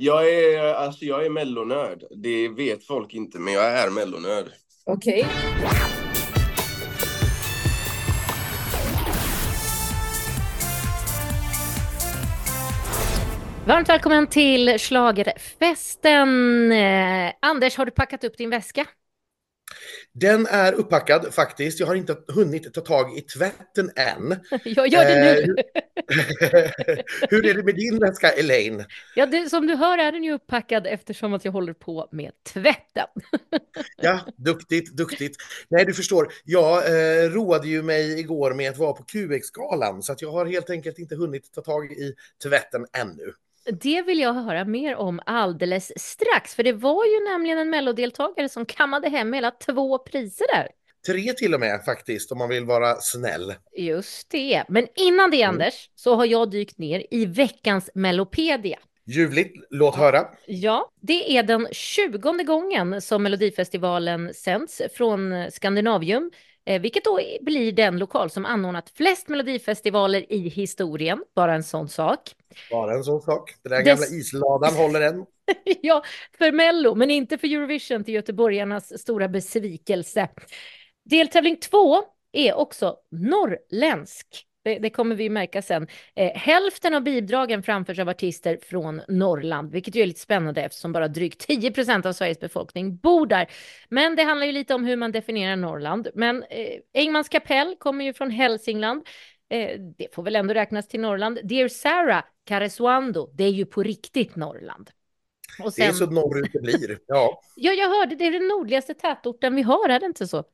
Jag är, alltså jag är mellonörd. Det vet folk inte, men jag är mellonörd. Okej. Varmt välkommen till Schlagerfesten. Eh, Anders, har du packat upp din väska? Den är uppackad faktiskt. Jag har inte hunnit ta tag i tvätten än. Jag gör det nu. Eh, Hur är det med din väska, Elaine? Ja, det, som du hör är den ju uppackad eftersom att jag håller på med tvätten. Ja, duktigt, duktigt. Nej, du förstår, jag eh, roade ju mig igår med att vara på QX-galan så att jag har helt enkelt inte hunnit ta tag i tvätten ännu. Det vill jag höra mer om alldeles strax, för det var ju nämligen en mellodeltagare som kammade hem hela två priser där. Tre till och med faktiskt, om man vill vara snäll. Just det. Men innan det, Mm. Anders, så har jag dykt ner i veckans Mellopedia. Ljuvligt, låt höra. Ja, det är den tjugonde gången som Melodifestivalen sänds från Skandinavium, vilket då blir den lokal som anordnat flest Melodifestivaler i historien. Bara en sån sak. Bara en sån sak. Den där gamla isladan håller än. ja, för Mello, men inte för Eurovision till göteborgarnas stora besvikelse. Deltävling två är också norrländsk. Det, det kommer vi märka sen. Eh, hälften av bidragen framförs av artister från Norrland, vilket ju är lite spännande eftersom bara drygt 10 procent av Sveriges befolkning bor där. Men det handlar ju lite om hur man definierar Norrland. Men eh, Engmans kapell kommer ju från Hälsingland. Eh, det får väl ändå räknas till Norrland. Dear Sarah, Karesuando, det är ju på riktigt Norrland. Och Det är sen, så norrut det blir. Ja, ja, jag hörde det är den nordligaste tätorten vi har, är det inte så?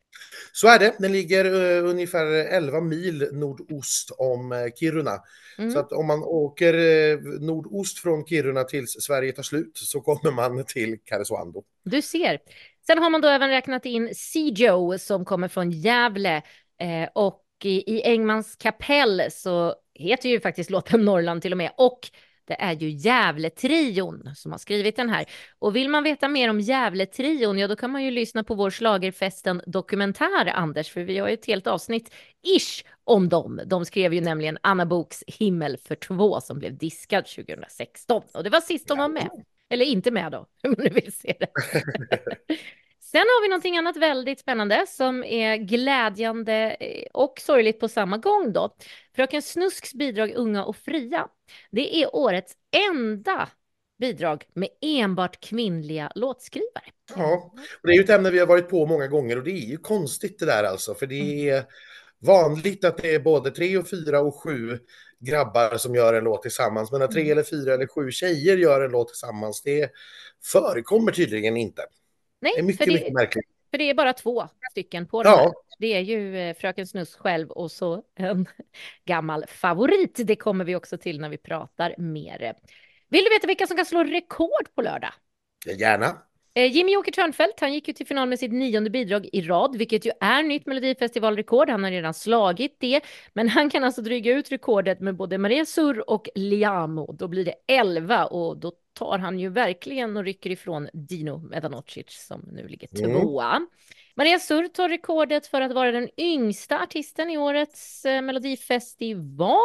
så är det. Den ligger eh, ungefär 11 mil nordost om eh, Kiruna. Mm. Så att om man åker eh, nordost från Kiruna tills Sverige tar slut så kommer man till Karesuando. Du ser. Sen har man då även räknat in Sijo som kommer från Gävle eh, och i, i Engmans kapell så heter ju faktiskt låten Norrland till och med och det är ju Gävle-trion som har skrivit den här. Och vill man veta mer om Gävle-trion, ja då kan man ju lyssna på vår Schlagerfesten dokumentär, Anders, för vi har ju ett helt avsnitt ish om dem. De skrev ju nämligen Anna Boks Himmel för två som blev diskad 2016 och det var sist de var med. Eller inte med då, man nu vill se det. Sen har vi någonting annat väldigt spännande som är glädjande eh, och sorgligt på samma gång då. Fröken Snusks bidrag Unga och fria. Det är årets enda bidrag med enbart kvinnliga låtskrivare. Ja, och det är ju ett ämne vi har varit på många gånger och det är ju konstigt det där alltså, för det är vanligt att det är både tre och fyra och sju grabbar som gör en låt tillsammans, men att tre Mm. eller fyra eller sju tjejer gör en låt tillsammans, det förekommer tydligen inte. Nej, Det är mycket, det, mycket märkligt. För det är bara två stycken på den här. Ja, Det är ju eh, Fröken Snusk själv och så en gammal favorit. Det kommer vi också till när vi pratar mer. Vill du veta vilka som kan slå rekord på lördag? gärna. Eh, Jimmy Åker Törnfeldt, han gick ju till final med sitt nionde bidrag i rad, vilket ju är nytt Melodifestivalrekord. Han har redan slagit det, men han kan alltså dryga ut rekordet med både Maria Surr och Liamo. Då blir det 11 och då tar han ju verkligen och rycker ifrån Dino Medanocic som nu ligger Mm. tvåa. Maria Surr tar rekordet för att vara den yngsta artisten i årets eh, Melodifestival.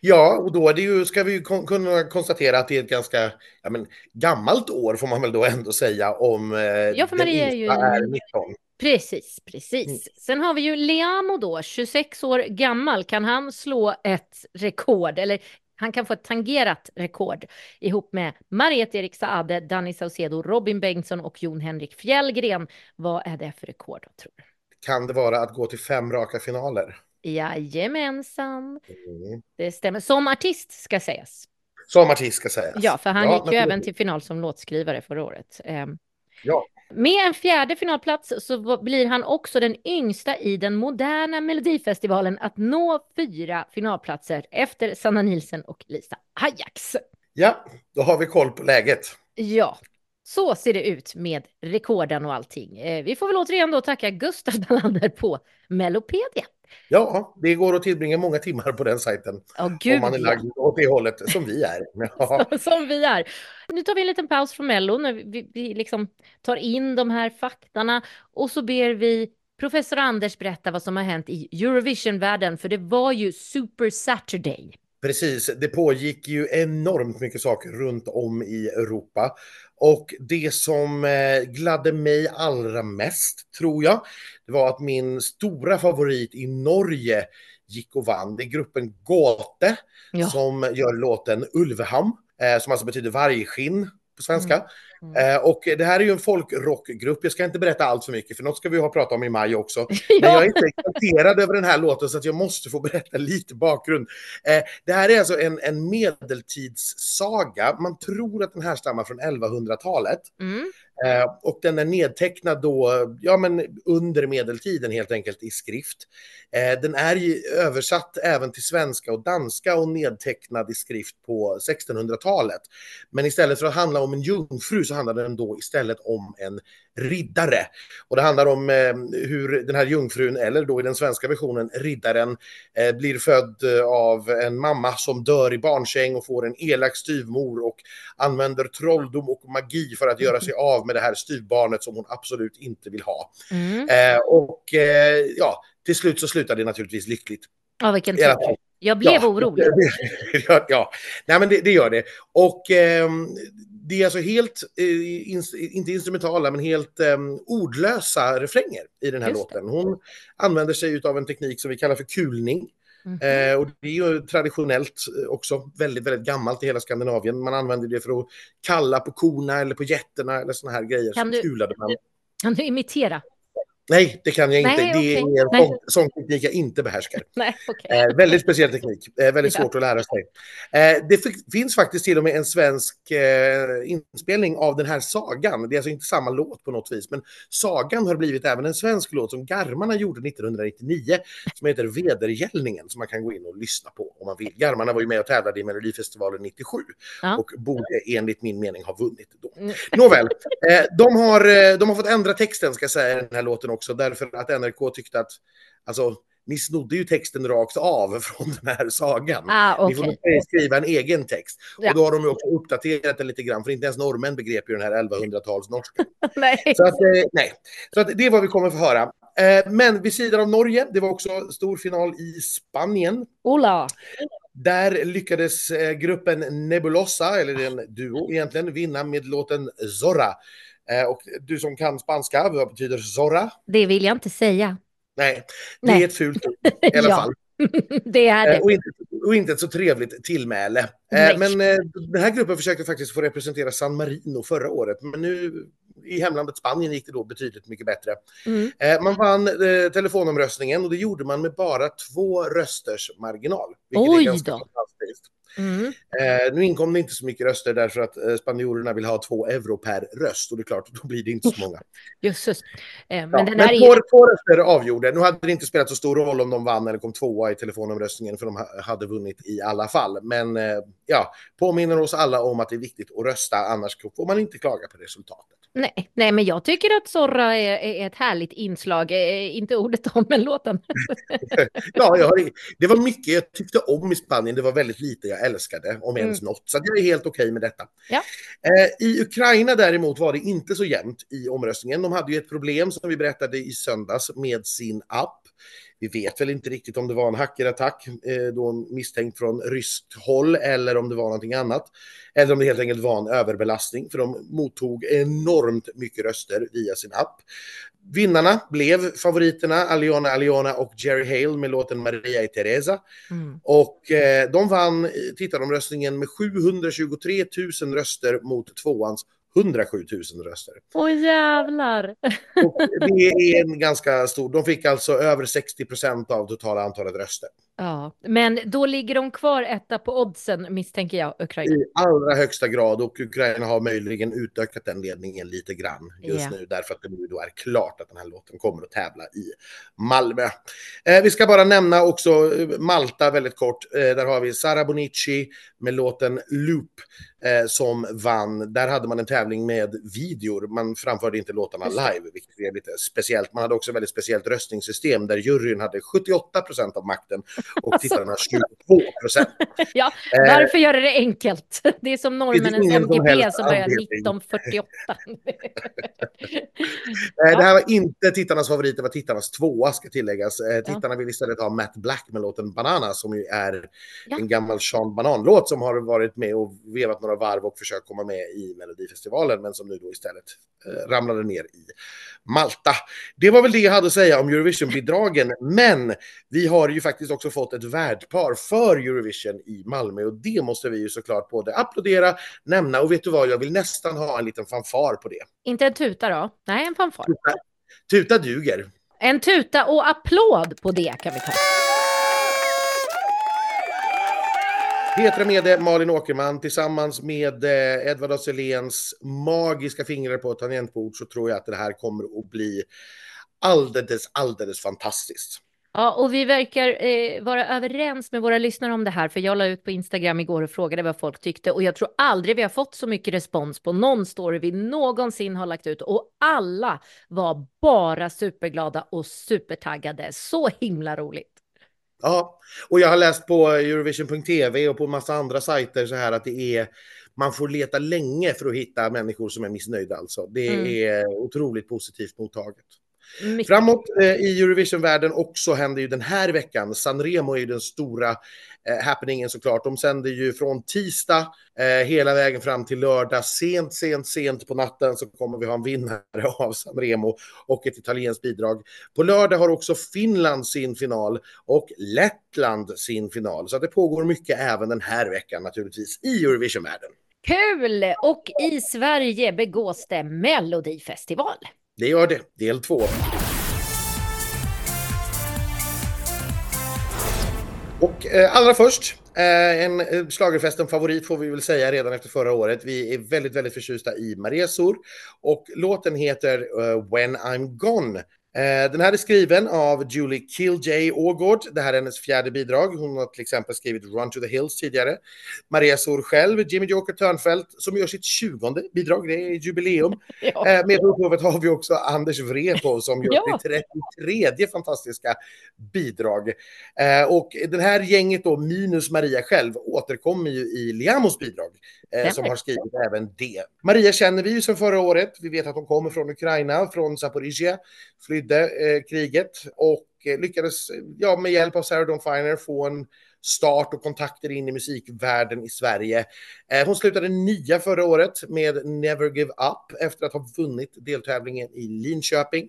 Ja, och då är det ju, ska vi ju kon- kunna konstatera att det är ett ganska ja, men, gammalt år får man väl då ändå säga om eh, Ja, för Maria är ju- är 19. Precis, precis. Mm. Sen har vi ju Liamo då, 26 år gammal. Kan han slå ett rekord? Eller han kan få ett tangerat rekord ihop med Mariette Erik Saade, Danny Saucedo, Robin Bengtsson och Jon Henrik Fjällgren. Vad är det för rekord då, tror du? Kan det vara att gå till fem raka finaler? Jajamensan, Mm. det stämmer. Som artist ska sägas. Som artist ska sägas. Ja, för han Ja, gick ju även till final som låtskrivare förra året. Ehm, Ja. Med en fjärde finalplats så blir han också den yngsta i den moderna Melodifestivalen att nå fyra finalplatser efter Sanna Nielsen och Lisa Ajax. ja, då har vi koll på läget. Ja, så ser det ut med rekorden och allting. Eh, Vi får väl återigen då tacka Gustav Dalander på Melopedia. Ja, det går att tillbringa många timmar på den sajten. Ja, gud om man är ja. lagd åt det hållet som vi är. Ja, som vi är. Nu tar vi en liten paus från Mello när vi, vi liksom tar in de här faktarna och så ber vi professor Anders berätta vad som har hänt i Eurovision-världen, för det var ju Super Saturday. Precis, det pågick ju enormt mycket saker runt om i Europa. Och det som eh, gladde mig allra mest, tror jag, det var att min stora favorit i Norge gick och vann. Det är gruppen Gåte Ja. som gör låten Ulveham, eh, som alltså betyder vargskinn på svenska. Mm. Mm. Eh, och det här är ju en folkrockgrupp. Jag ska inte berätta allt för mycket, för något ska vi ha pratat om i maj också. Men jag är inte exalterad över den här låten så att jag måste få berätta lite bakgrund. Eh, det här är alltså en, en medeltidssaga. Man tror att den här stammar från 1100-talet. Mm. Eh, och den är nedtecknad då, ja men under medeltiden helt enkelt i skrift. Den är översatt även till svenska och danska och nedtecknad i skrift på 1600-talet. Men istället för att handla om en jungfru så handlar den då istället om en riddare. Och det handlar om eh, hur den här jungfrun, eller då i den svenska versionen riddaren, eh, blir född eh, av en mamma som dör i barnsäng och får en elak styvmor och använder trolldom och magi för att göra sig av med det här styvbarnet som hon absolut inte vill ha. Mm. Eh, och eh, ja, till slut så slutar det naturligtvis lyckligt. Ja, vilken tur. Jag blev Ja. orolig. ja, ja, nej men det, det gör det. Och ehm, det är alltså helt, eh, ins- inte instrumentala, men helt ehm, ordlösa refränger i den här Just låten. Hon använder sig av en teknik som vi kallar för kulning. Mhm. Eh, och det är ju traditionellt eh, också väldigt, väldigt gammalt i hela Skandinavien. Man använder det för att kalla på korna eller på getterna eller såna här grejer. Kan du- kulade man. Kan du imitera? Nej, det kan jag inte. Nej, det okej. är en sån, teknik jag inte behärskar. Nej, okej. Eh, väldigt speciell teknik, eh, väldigt Ja. svårt att lära sig. Eh, det finns faktiskt till och med en svensk eh, inspelning av den här sagan. Det är alltså inte samma låt på något vis, men sagan har blivit även en svensk låt som Garmarna gjorde 1999 som heter Vedergällningen som man kan gå in och lyssna på om man vill. Garmarna var ju med och tävlade i Melodifestivalen 97 Ja. och borde enligt min mening ha vunnit då. Mm. Nåväl, eh, de, har, eh, de har fått ändra texten ska jag säga den här låten också därför att NRK tyckte att alltså, ni snodde ju texten rakt av från den här sagan. Ah, Ni får skriva en egen text. Ja. Och då har de också uppdaterat den lite grann, för inte ens norrmän begrep ju den här 1100-talsnorskan. Nej. Så att, eh, nej. Så att det är vad vi kommer få höra. Eh, men vid sidan av Norge, det var också stor final i Spanien. Ola. Där lyckades eh, gruppen Nebulosa, eller en duo egentligen, vinna med låten Zorra. Eh, och du som kan spanska, vad betyder Zorra? Det vill jag inte säga. Nej, det Nej. är ett fult ord i alla Ja. fall. Det är Eh, det. och, inte, och inte ett så trevligt tillmäle. Eh, Nej. men eh, den här gruppen försökte faktiskt få representera San Marino förra året, men nu i hemlandet Spanien gick det då betydligt mycket bättre. Mm. Eh, man vann eh, telefonomröstningen och det gjorde man med bara två rösters marginal. Vilket Oj är ganska då. fantastiskt. Mm. Eh, nu inkom det inte så mycket röster därför att eh, spanjorerna vill ha två euro per röst och det är klart, då blir det inte så många. Jösses. Eh, men Ja, den men här är två, två röster avgjorde. Nu hade det inte spelat så stor roll om de vann eller kom tvåa i telefonomröstningen för de ha- hade vunnit i alla fall. Men eh, ja, påminner oss alla om att det är viktigt att rösta, annars får man inte klaga på resultatet. Nej, nej, men jag tycker att Zorra är, är ett härligt inslag. Eh, inte ordet om, men låten. Ja, jag har, det var mycket jag tyckte om i Spanien. Det var väldigt lite jag älskade, om ens något. Så jag är helt okej med detta. Ja. Eh, I Ukraina däremot var det inte så jämnt i omröstningen. De hade ju ett problem som vi berättade i söndags med sin app. Vi vet väl inte riktigt om det var en hackerattack, eh, då misstänkt från ryskt håll, eller om det var någonting annat. Eller om det helt enkelt var en överbelastning, för de mottog enormt mycket röster via sin app. Vinnarna blev favoriterna Aliona Aliona och Jerry Hale med låten Maria y Teresa. Mm. Och eh, de vann eh, tittaromröstningen med 723 000 röster mot tvåans 107 000 röster. Åh jävlar! Och det är en ganska stor, de fick alltså över 60 procent av totala antalet röster. Ja, men då ligger de kvar etta på oddsen misstänker jag, Ukraina. I allra högsta grad och Ukraina har möjligen utökat den ledningen lite grann just Ja. nu därför att det nu då är klart att den här låten kommer att tävla i Malmö. Eh, vi ska bara nämna också eh, Malta väldigt kort. Eh, där har vi Sara Bonici med låten Loop eh, som vann. Där hade man en tävling med videor. Man framförde inte låtarna live, vilket är lite speciellt. Man hade också väldigt speciellt röstningssystem där juryn hade 78 procent av makten och tittarna 22 procent. ja, Eh, varför göra det enkelt? Det är som norrmännens MGP som börjar anledning. 1948. Eh, Det här var inte tittarnas favorit, det var tittarnas tvåa ska tilläggas. Eh, Ja. Tittarna vill istället ha Matt Black med låten Banana som ju är Ja. en gammal Sean Banan-låt som har varit med och vevat några varv och försökt komma med i Melodifestivalen men som nu då istället eh, ramlade ner i Malta. Det var väl det jag hade att säga om Eurovision-bidragen, men vi har ju faktiskt också fått ett värdpar för Eurovision i Malmö och det måste vi ju såklart både applådera, nämna och vet du vad, jag vill nästan ha en liten fanfar på det. Inte en tuta då? Nej, en fanfar. Tuta, tuta duger. En tuta och applåd på det kan vi ta. Petra Mede, eh, Malin Åkerman tillsammans med eh, Edvard af Sillens magiska fingrar på ett tangentbord så tror jag att det här kommer att bli alldeles, alldeles fantastiskt. Ja, och vi verkar eh, vara överens med våra lyssnare om det här, för jag la ut på Instagram igår och frågade vad folk tyckte och jag tror aldrig vi har fått så mycket respons på någon story vi någonsin har lagt ut och alla var bara superglada och supertaggade. Så himla roligt. Ja, och jag har läst på Eurovision.tv och på massa andra sajter så här att det är man får leta länge för att hitta människor som är missnöjda alltså. Det Mm. är otroligt positivt mottaget. Mycket. Framåt eh, i Eurovision-världen också händer ju den här veckan. Sanremo är ju den stora eh, happeningen såklart. De sänder ju från tisdag eh, hela vägen fram till lördag. Sent, sent, sent på natten så kommer vi ha en vinnare av Sanremo och ett italienskt bidrag. På lördag har också Finland sin final och Lettland sin final. Så det pågår mycket även den här veckan naturligtvis i Eurovision-världen. Kul! Och i Sverige begås det Melodifestival. Det gör det, del två. Och eh, allra först, eh, en eh, slagerfesten favorit får vi väl säga redan efter förra året. Vi är väldigt, väldigt förtjusta i Maresor och låten heter eh, When I'm Gone. Eh, den här är skriven av Julie Killjay Ågård. Det här är hennes fjärde bidrag. Hon har till exempel skrivit Run to the Hills tidigare. Maria Sor själv, Jimmy Joker Törnfeldt, som gör sitt tjugonde bidrag. Det är jubileum. Ja. Eh, Med på upphovet har vi också Anders Wrepov som gör Ja. sitt 33 fantastiska bidrag. Eh, Och den här gänget då, minus Maria själv, återkommer ju i Liamos bidrag. Som har skrivit även det. Maria känner vi ju sedan förra året. Vi vet att hon kommer från Ukraina, från Zaporizjzja, flydde eh, kriget och eh, lyckades ja, med hjälp av Sarah Dawn Finer få en start och kontakter in i musikvärlden i Sverige. Eh, hon slutade nia förra året med Never Give Up efter att ha vunnit deltävlingen i Linköping.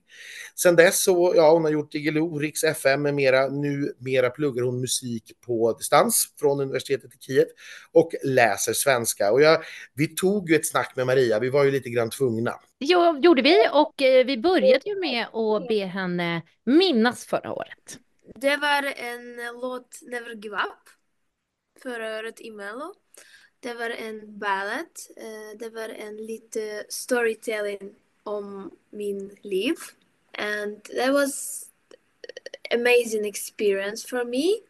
Sen dess så, ja, hon har gjort Diggiloo, Riks FM med mera. Nu mera pluggar hon musik på distans från universitetet i Kiev och läser svenska. Och jag, vi tog ju ett snack med Maria, vi var ju lite grann tvungna. Jo, gjorde vi och eh, vi började ju med att be henne minnas förra året. Det var en låt Never Give Up förra året i Mello. Det var en ballad. eh, Det var en lite storytelling om min liv. And that was amazing experience for me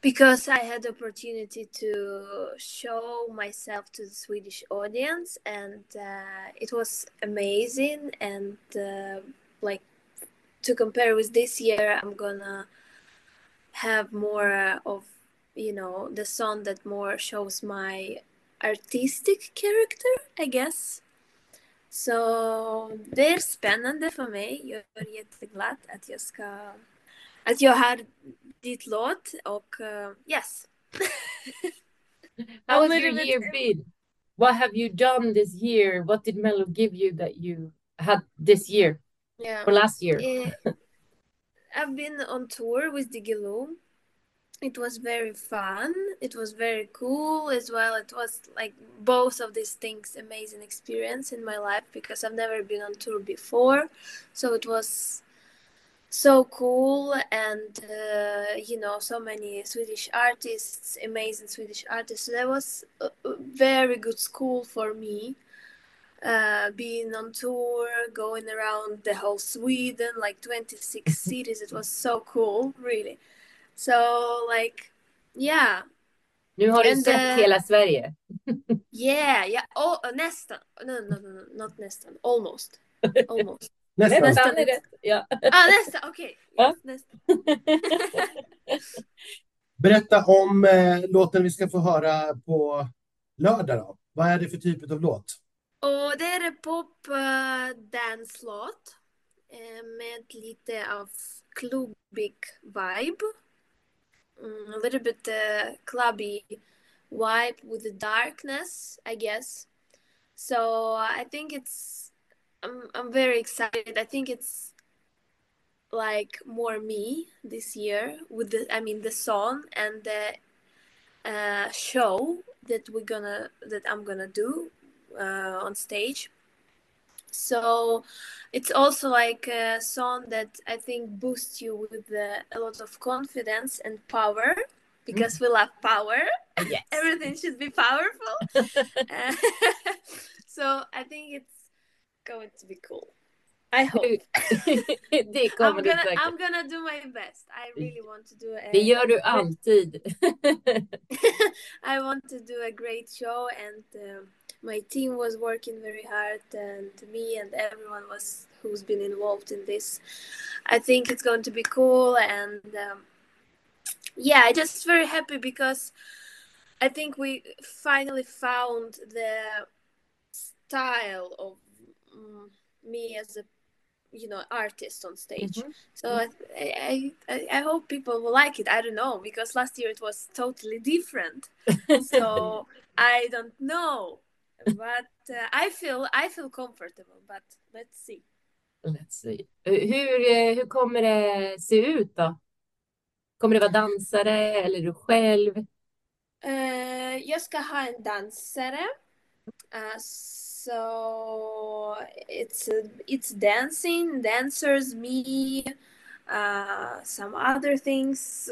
because I had the opportunity to show myself to the Swedish audience and uh, it was amazing and uh, like to compare with this year i'm gonna have more of you know the song that more shows my artistic character i guess. Så det är spännande för mig jag är jätteglad att jag ska att jag har ditt låt och uh, yes. How has your year? been? What have you done this year? What did Mello give you that you had this year yeah or last year? Eh, I've been on tour with Diggiloo. It was very fun. It was very cool as well. It was like both of these things amazing experience in my life because I've never been on tour before. So it was so cool and uh, you know so many Swedish artists, amazing Swedish artists. So that was a very good school for me uh, being on tour, going around the whole Sweden, like 26 cities. It was so cool, really. So, like, yeah, Nu har du And, sett uh, hela Sverige. yeah, yeah. Oh, uh, nästan. No, no, no, no, not nästan. Almost. Almost. Nästan. Nästan är rätt. Ja. Ah, nästa, okej. Ja. Yes. Berätta om eh, låten vi ska få höra på lördag då. Vad är det för typ av låt? Och det är pop uh, danslåt eh, med lite av klubbig vibe. Mm, a little bit uh, clubby vibe with the darkness, I guess. So I think it's I'm I'm very excited. I think it's like more me this year with the I mean the song and the uh, show that we're gonna that I'm gonna do uh, on stage. So it's also like a song that I think boosts you with uh, a lot of confidence and power because we love power. Yes. Everything should be powerful. Uh, so I think it's going to be cool. I hope. I'm gonna. I'm gonna do my best. I really want to do a, Det gör du alltid. I want to do a great show, and um, my team was working very hard, and me and everyone was who's been involved in this. I think it's going to be cool, and um, yeah, I just very happy because I think we finally found the style of mm, me as a you know artist on stage. Mhm. So I I I hope people will like it. I don't know because last year it was totally different. So I don't know, but uh, I feel I feel comfortable. But let's see. Let's see. Hur, hur kommer det se ut då? Kommer det vara dansare eller du själv? Uh, jag ska ha en dansare. Uh, so it's it's dancing, dancers, me, uh, some other things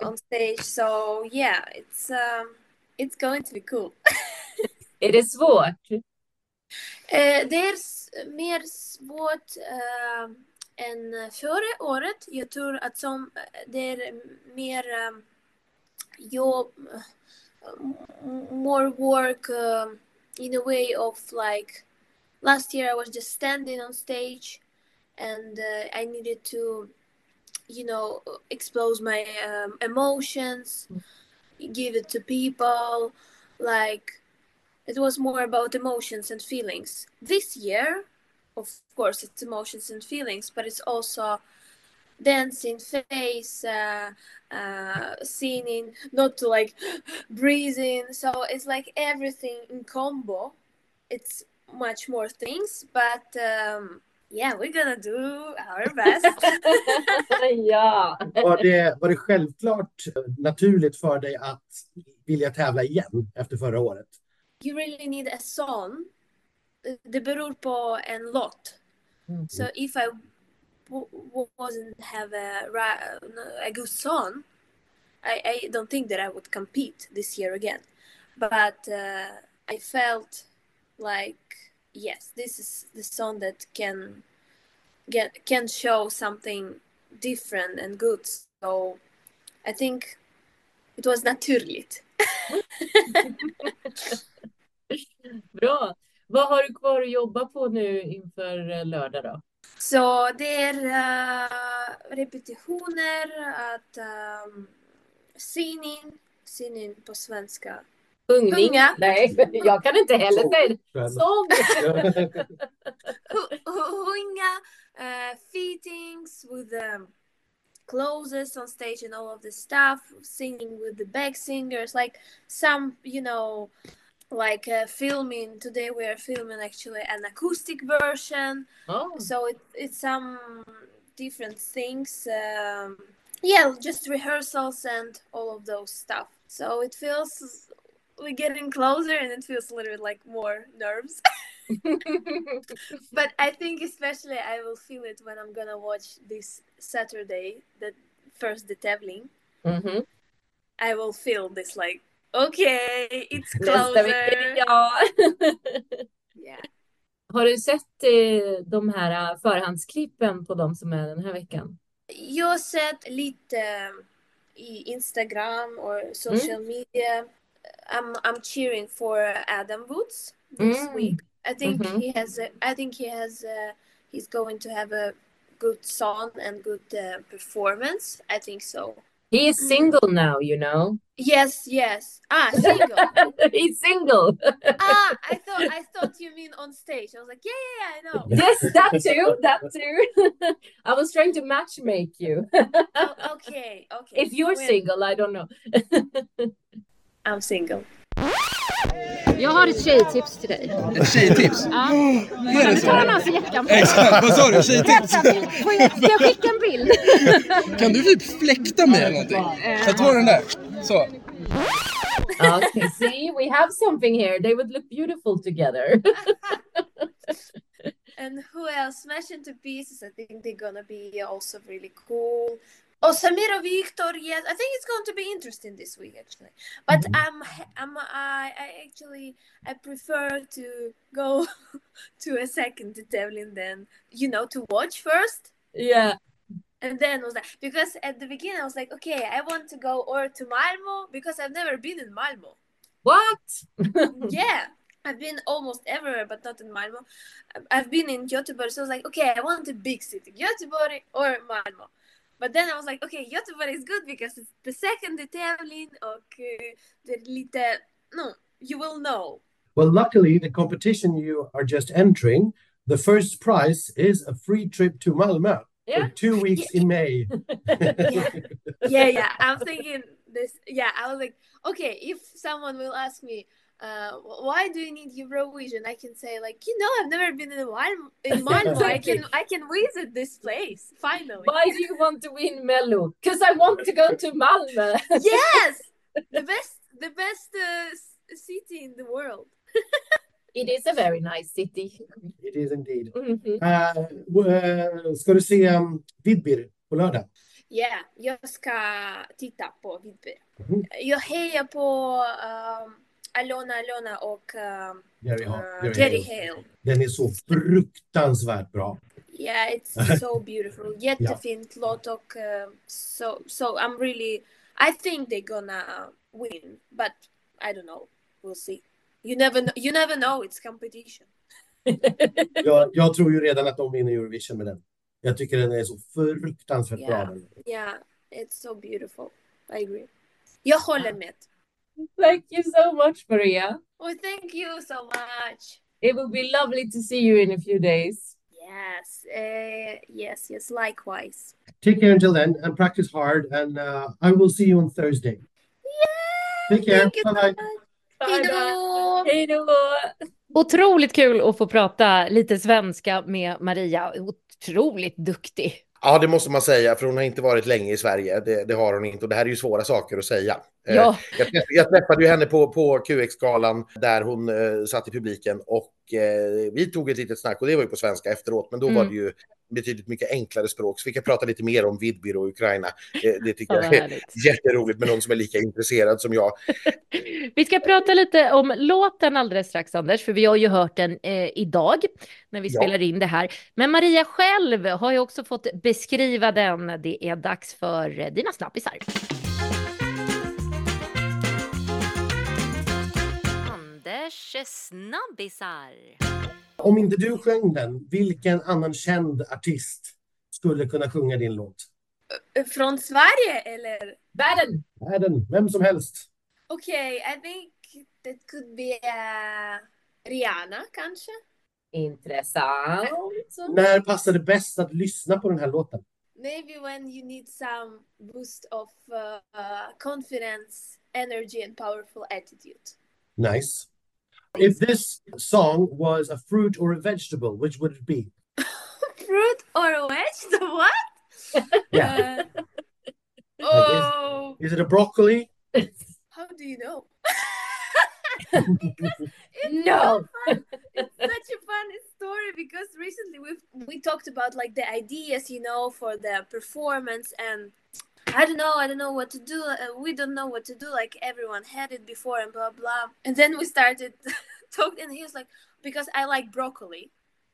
on stage. So yeah, it's um, it's going to be cool. Är det svårt? Eh, det är mer svårt eh, än förra året. Jag tror att som, det är mer eh, jobb, more work eh, in a way of like last year I was just standing on stage and uh, I needed to you know expose my um, emotions give it to people like it was more about emotions and feelings. This year, of course, it's emotions and feelings, but it's also dancing, face, uh, uh, singing, not to like breathing. So it's like everything in combo. It's much more things, but um, yeah, we're gonna do our best. ja. Var det, var det självklart naturligt för dig att vilja tävla igen efter förra året? You really need a song. Det beror på en låt. Mm. So if I w- wasn't have a ra- a good song, I, I don't think that I would compete this year again. But uh, I felt like yes, this is the song that can get can show something different and good. So I think it was naturligt. Bra. Vad har du kvar att jobba på nu inför eh, lördag då? Så det är uh, repetitioner, att um, singing, singing på svenska. Sjunga. Nej, jag kan inte heller säga det. Sång! Hu- hu- Sjunga, uh, fittings with the clothes on stage and all of the stuff, singing with the back singers, like some, you know, like uh, filming. Today we are filming actually an acoustic version. Ja. so it, it's some different things um, yeah just rehearsals and all of those stuff so it feels we're getting closer and it feels a little bit like more nerves but i think especially i will feel it when i'm gonna watch this saturday the first detavling Mhm. i will feel this like okay it's Nästa vecka closer yeah Har du sett eh, de här eh, förhandsklippen på de som är den här veckan? Jag har sett lite i Instagram och social media. I'm I'm cheering for Adam Woods this Mm. week. I think Mhm. he has a, I think he has a he's going to have a good song and good uh, performance. I think so. He is single now, you know. Yes, yes. Ah, single. He's single. ah, I thought I thought you mean on stage. I was like, yeah, yeah, yeah I know. yes, that too. That too. I was trying to matchmake you. Oh, okay, okay. if you're When- single, I don't know. I'm single. Jag har ett tjejtips till dig. Ett tjejtips? Ja. Kan du ta den här så jackan på? Exakt, vad sa du? Tjejtips? Ska jag skicka en bild? Kan du typ fläkta mig eller någonting? Jag tar den där. Så. okay, see, we have something here. They would look beautiful together. And who else? Smash into pieces. I think they're gonna be also really cool. Oh, Samir or Victor. Yes, I think it's going to be interesting this week actually. But mm-hmm. I'm, I'm, I, I actually, I prefer to go to a second tävling than you know to watch first. yeah. And then was like because at the beginning I was like, okay, I want to go or to Malmo because I've never been in Malmo. What? Mm, yeah, I've been almost everywhere, but not in Malmo. I've been in Göteborg, so I was like, okay, I want a big city, Göteborg or Malmo. But then I was like, okay, Göteborg is good because it's the second tävling och uh, det är lite, no, you will know. Well, luckily, the competition you are just entering, the first prize is a free trip to Malmö Yeah. for two weeks in May. yeah, yeah. I'm thinking this. Yeah, I was like, okay, if someone will ask me, uh, why do you need Eurovision? I can say like, you know, I've never been in Malmo. In Malmo, I can I can visit this place finally. Why do you want to win Mello? Because I want to go to Malmö. yes, the best, the best uh, city in the world. it is a very nice city. It is indeed. Uh, w- uh, ska du se um, Vidbir på lördag? Yeah, jag ska titta på Vidby. Mhm. Jag hejar på um, Alona Alona och um, Jerry, uh, Jerry Jerry Hale. Den är så fruktansvärt bra. Yeah, it's so beautiful. Jättefint låt och uh, so so I'm really I think they're gonna win, but I don't know. We'll see. You never know, you never know. It's competition. Jag, jag tror ju redan att de vinner Eurovision med den. Jag tycker den är så fruktansvärt bra. Yeah. den. Yeah, it's so beautiful. I agree. Jag håller med. Thank you so much, Maria. Oh, thank you so much. It will be lovely to see you in a few days. Yes, uh, yes, yes. Likewise. Take care until then and practice hard and uh, I will see you on Thursday. Yeah. Take care. Thank you so Bye-bye. much. Hej då! Hej då! Otroligt kul att få prata lite svenska med Maria. Otroligt duktig. Ja, det måste man säga, för hon har inte varit länge i Sverige. Det, det har hon inte och det här är ju svåra saker att säga. Eh, Ja. Jag, träff- jag träffade ju henne på, på QX-galan där hon eh, satt i publiken och eh, vi tog ett litet snack och det var ju på svenska efteråt, men då Mm. var det ju betydligt mycket enklare språk. Så vi kan prata lite mer om Vidbir och Ukraina. Det tycker Ja, jag är härligt. jätteroligt med någon som är lika intresserad som jag. Vi ska prata lite om låten alldeles strax, Anders, för vi har ju hört den eh, idag när vi Ja. spelar in det här. Men Maria själv har ju också fått beskriva den. Det är dags för eh, dina snabbisar. Anders snabbisar. Om inte du sjöng den, vilken annan känd artist skulle kunna sjunga din låt? Från Sverige eller? Världen! Världen, vem som helst. Okay, I think that could be uh, Rihanna kanske. Intressant. När passar det bäst att lyssna på den här låten? Maybe when you need some boost of uh, confidence, energy and powerful attitude. Nice. If this song was a fruit or a vegetable, which would it be? Fruit or a vegetable? What? Yeah. Uh, oh, Is it a broccoli? how do you know? No. it's such a funny story because recently we we talked about like the ideas, you know, for the performance, and I don't know, I don't know what to do. Uh, we don't know what to do. Like everyone had it before, and blah blah. And then we started talking, and he was like, because I like broccoli.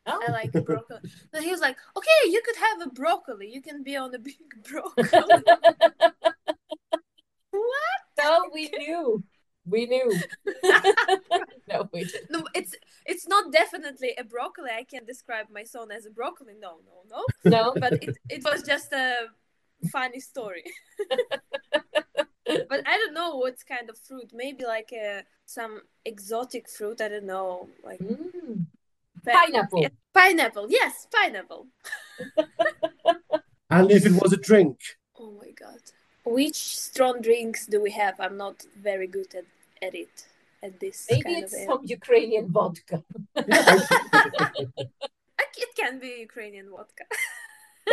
Oh. I like broccoli. And he was like, okay, you could have a broccoli. You can be on a big broccoli. what? No, we knew. We knew. no, we didn't. No, it's it's not definitely a broccoli. I can't describe my son as a broccoli. No, no, no. No. But it, it was just a funny story. but I don't know what kind of fruit. Maybe like a, some exotic fruit. I don't know. Like Mm. pa- Pineapple. yeah, pineapple. Yes, pineapple. And if it was a drink, Oh my god. Which strong drinks do we have? I'm not very good at, at it. At this Maybe kind it's of some Ukrainian vodka. It can be Ukrainian vodka.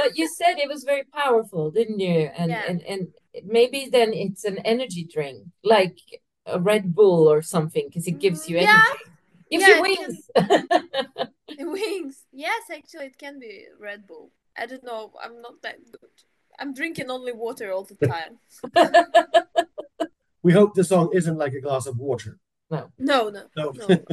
But you said it was very powerful, didn't you? And Yeah. and and maybe then it's an energy drink, like a Red Bull or something, because it gives you Mm, energy. yeah. Gives Yeah, you wings. Wings. Yes, actually, it can be Red Bull. I don't know. I'm not that good. I'm drinking only water all the time. we hope the song isn't like a glass of water. No, no, No. no.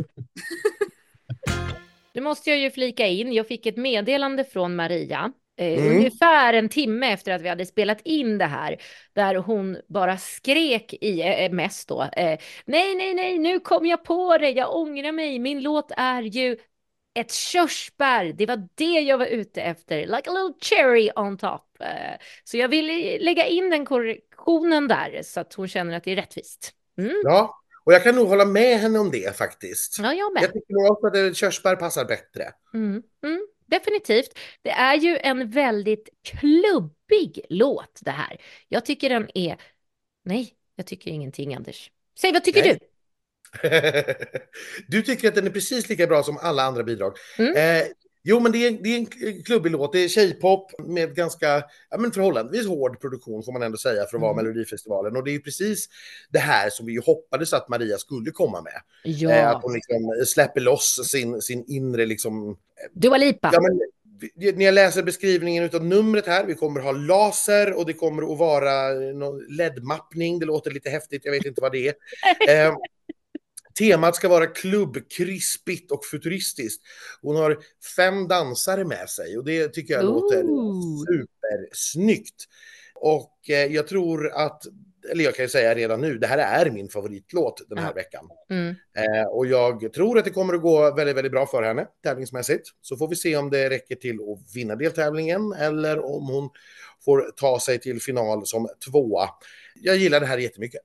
Nu måste jag ju flika in, jag fick ett meddelande från Maria. Eh, Mm. Ungefär en timme efter att vi hade spelat in det här, där hon bara skrek i eh, mest då. Eh, nej, nej, nej, nu kom jag på det, jag ångrar mig, min låt är ju ett körsbär, det var det jag var ute efter, like a little cherry on top. Eh, så jag vill lägga in den korrektionen där så att hon känner att det är rättvist. Mm. Ja, och jag kan nog hålla med henne om det faktiskt. Ja, jag med. Jag tycker nog också att eh, körsbär passar bättre. Mm, mm, definitivt. Det är ju en väldigt klubbig låt det här. Jag tycker den är... Nej, jag tycker ingenting, Anders. Säg, vad tycker Nej. du? du tycker att den är precis lika bra som alla andra bidrag. Mm. Eh, jo, men det är, det är en klubbig låt. Det är tjejpop med ganska ja, men förhållandevis hård produktion får man ändå säga för att vara Mm. Melodifestivalen. Och det är ju precis det här som vi hoppades att Maria skulle komma med. Eh, Ja, att hon liksom släpper loss sin, sin inre liksom... Dua Lipa. Ja, men, när jag läser beskrivningen av numret här, vi kommer ha laser och det kommer att vara någon LED-mappning. Det låter lite häftigt, jag vet inte vad det är. Temat ska vara klubb, krispigt och futuristiskt. Hon har fem dansare med sig och det tycker jag låter Ooh. supersnyggt. Och eh, jag tror att, eller jag kan ju säga redan nu, det här är min favoritlåt den här Ja. veckan. Mm. Eh, och jag tror att det kommer att gå väldigt, väldigt bra för henne tävlingsmässigt. Så får vi se om det räcker till att vinna deltävlingen eller om hon får ta sig till final som tvåa. Jag gillar det här jättemycket.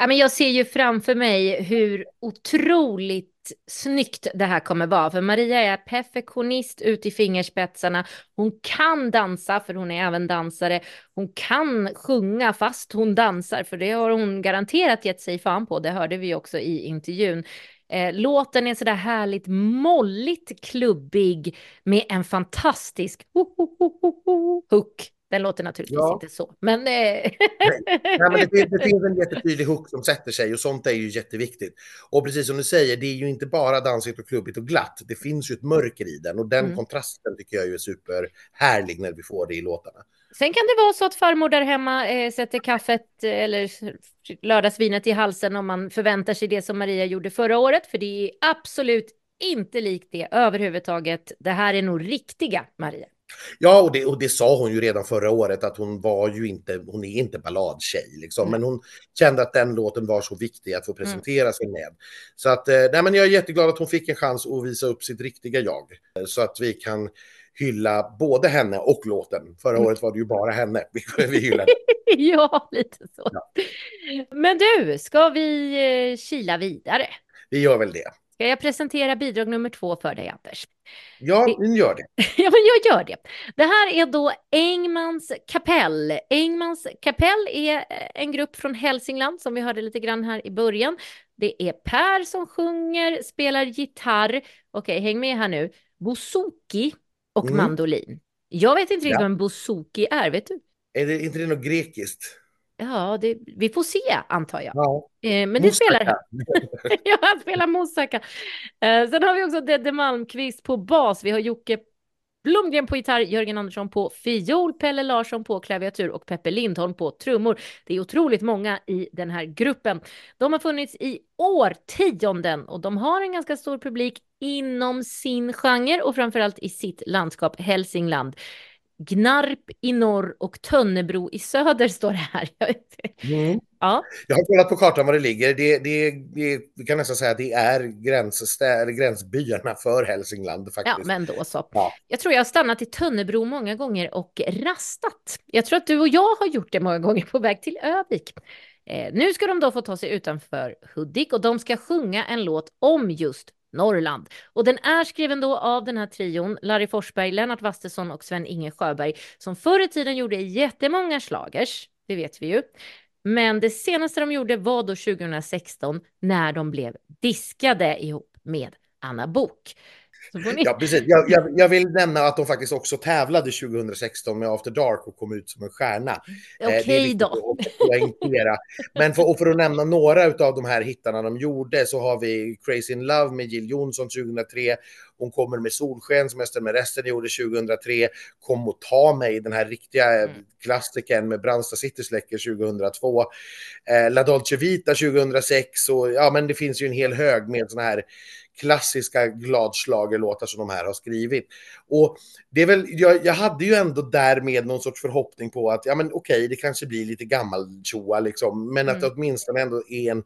Ja, men jag ser ju framför mig hur otroligt snyggt det här kommer vara. För Maria är perfektionist ut i fingerspetsarna. Hon kan dansa, för hon är även dansare. Hon kan sjunga fast hon dansar, för det har hon garanterat gett sig fan på. Det hörde vi också i intervjun. Eh, låten är sådär härligt molligt klubbig med en fantastisk ho, ho, ho, ho, ho, hook. Den låter naturligtvis Ja. inte så, men... Eh... Nej, men det, det finns en jättetydlig hook som sätter sig och sånt är ju jätteviktigt. Och precis som du säger, det är ju inte bara dansigt och klubbigt och glatt. Det finns ju ett mörker i den och den Mm. kontrasten tycker jag är superhärlig när vi får det i låtarna. Sen kan det vara så att farmor där hemma eh, sätter kaffet eh, eller lördagsvinet i halsen om man förväntar sig det som Maria gjorde förra året, för det är absolut inte likt det överhuvudtaget. Det här är nog riktiga Maria. Ja, och det, och det sa hon ju redan förra året att hon var ju inte, hon är inte balladtjej liksom, men hon kände att den låten var så viktig att få presentera sig med. Så att, eh, nej men jag är jätteglad att hon fick en chans att visa upp sitt riktiga jag, eh, så att vi kan hylla både henne och låten. Förra Mm. året var det ju bara henne vi, vi hyllade. ja, lite så. Men du, ska vi eh, kila vidare? Vi gör väl det. Ska jag presentera bidrag nummer två för dig, Anders? Ja, vi gör det. Ja, men jag gör det. Det här är då Engmans kapell. Engmans kapell är eh, en grupp från Hälsingland som vi hörde lite grann här i början. Det är Per som sjunger, spelar gitarr. Okej, häng med här nu. Bouzouki och Mm. mandolin. Jag vet inte riktigt Ja. vad en bouzouki är, vet du? Är det inte det något grekiskt? Ja, det, vi får se antar jag. Ja. Eh, men det spelar ja, han spelar moussaka. Eh, sen har vi också Dedde Malmqvist på bas. Vi har Jocke Blomgren på gitarr, Jörgen Andersson på fiol, Pelle Larsson på klaviatur och Peppe Lindholm på trummor. Det är otroligt många i den här gruppen. De har funnits i årtionden och de har en ganska stor publik inom sin genre och framförallt i sitt landskap Hälsingland. Gnarp i norr och Tönnebro i söder står det här. Mm. Ja, Jag har kollat på kartan var det ligger. Det, det, det, vi kan nästan säga att det är gränsbyarna för Hälsingland faktiskt. ja, men då så. Ja. Jag tror jag har stannat i Tönnebro många gånger och rastat. Jag tror att du och jag har gjort det många gånger på väg till Övik. Eh, nu ska de då få ta sig utanför Hudik och de ska sjunga en låt om just Norrland. Och den är skriven då av den här trion, Larry Forsberg, Lennart Wastesson och Sven-Inge Sjöberg, som förr i tiden gjorde jättemånga slagers, det vet vi ju. Men det senaste de gjorde var då 2016 när de blev diskade ihop med Anna Bok. Ni... Ja, precis. Jag, jag, jag vill nämna att de faktiskt också tävlade 2016 med After Dark och kom ut som en stjärna. Eh, Okej viktigt då. Men för, och för att nämna några av de här hittarna de gjorde så har vi Crazy in Love med Jill Johnson 2003. Hon kommer med Solsken som Ester med resten gjorde 2003. Kom och ta mig, den här riktiga Mm. klassikern med Brandsta City släcker 2002. Eh, La Dolce Vita 2006 och ja, men det finns ju en hel hög med såna här klassiska gladschlagerlåtar som de här har skrivit. Och det är väl, jag, jag hade ju ändå därmed någon sorts förhoppning på att, ja men okej, det kanske blir lite gammal tjoa liksom, men att Mm. det åtminstone ändå är en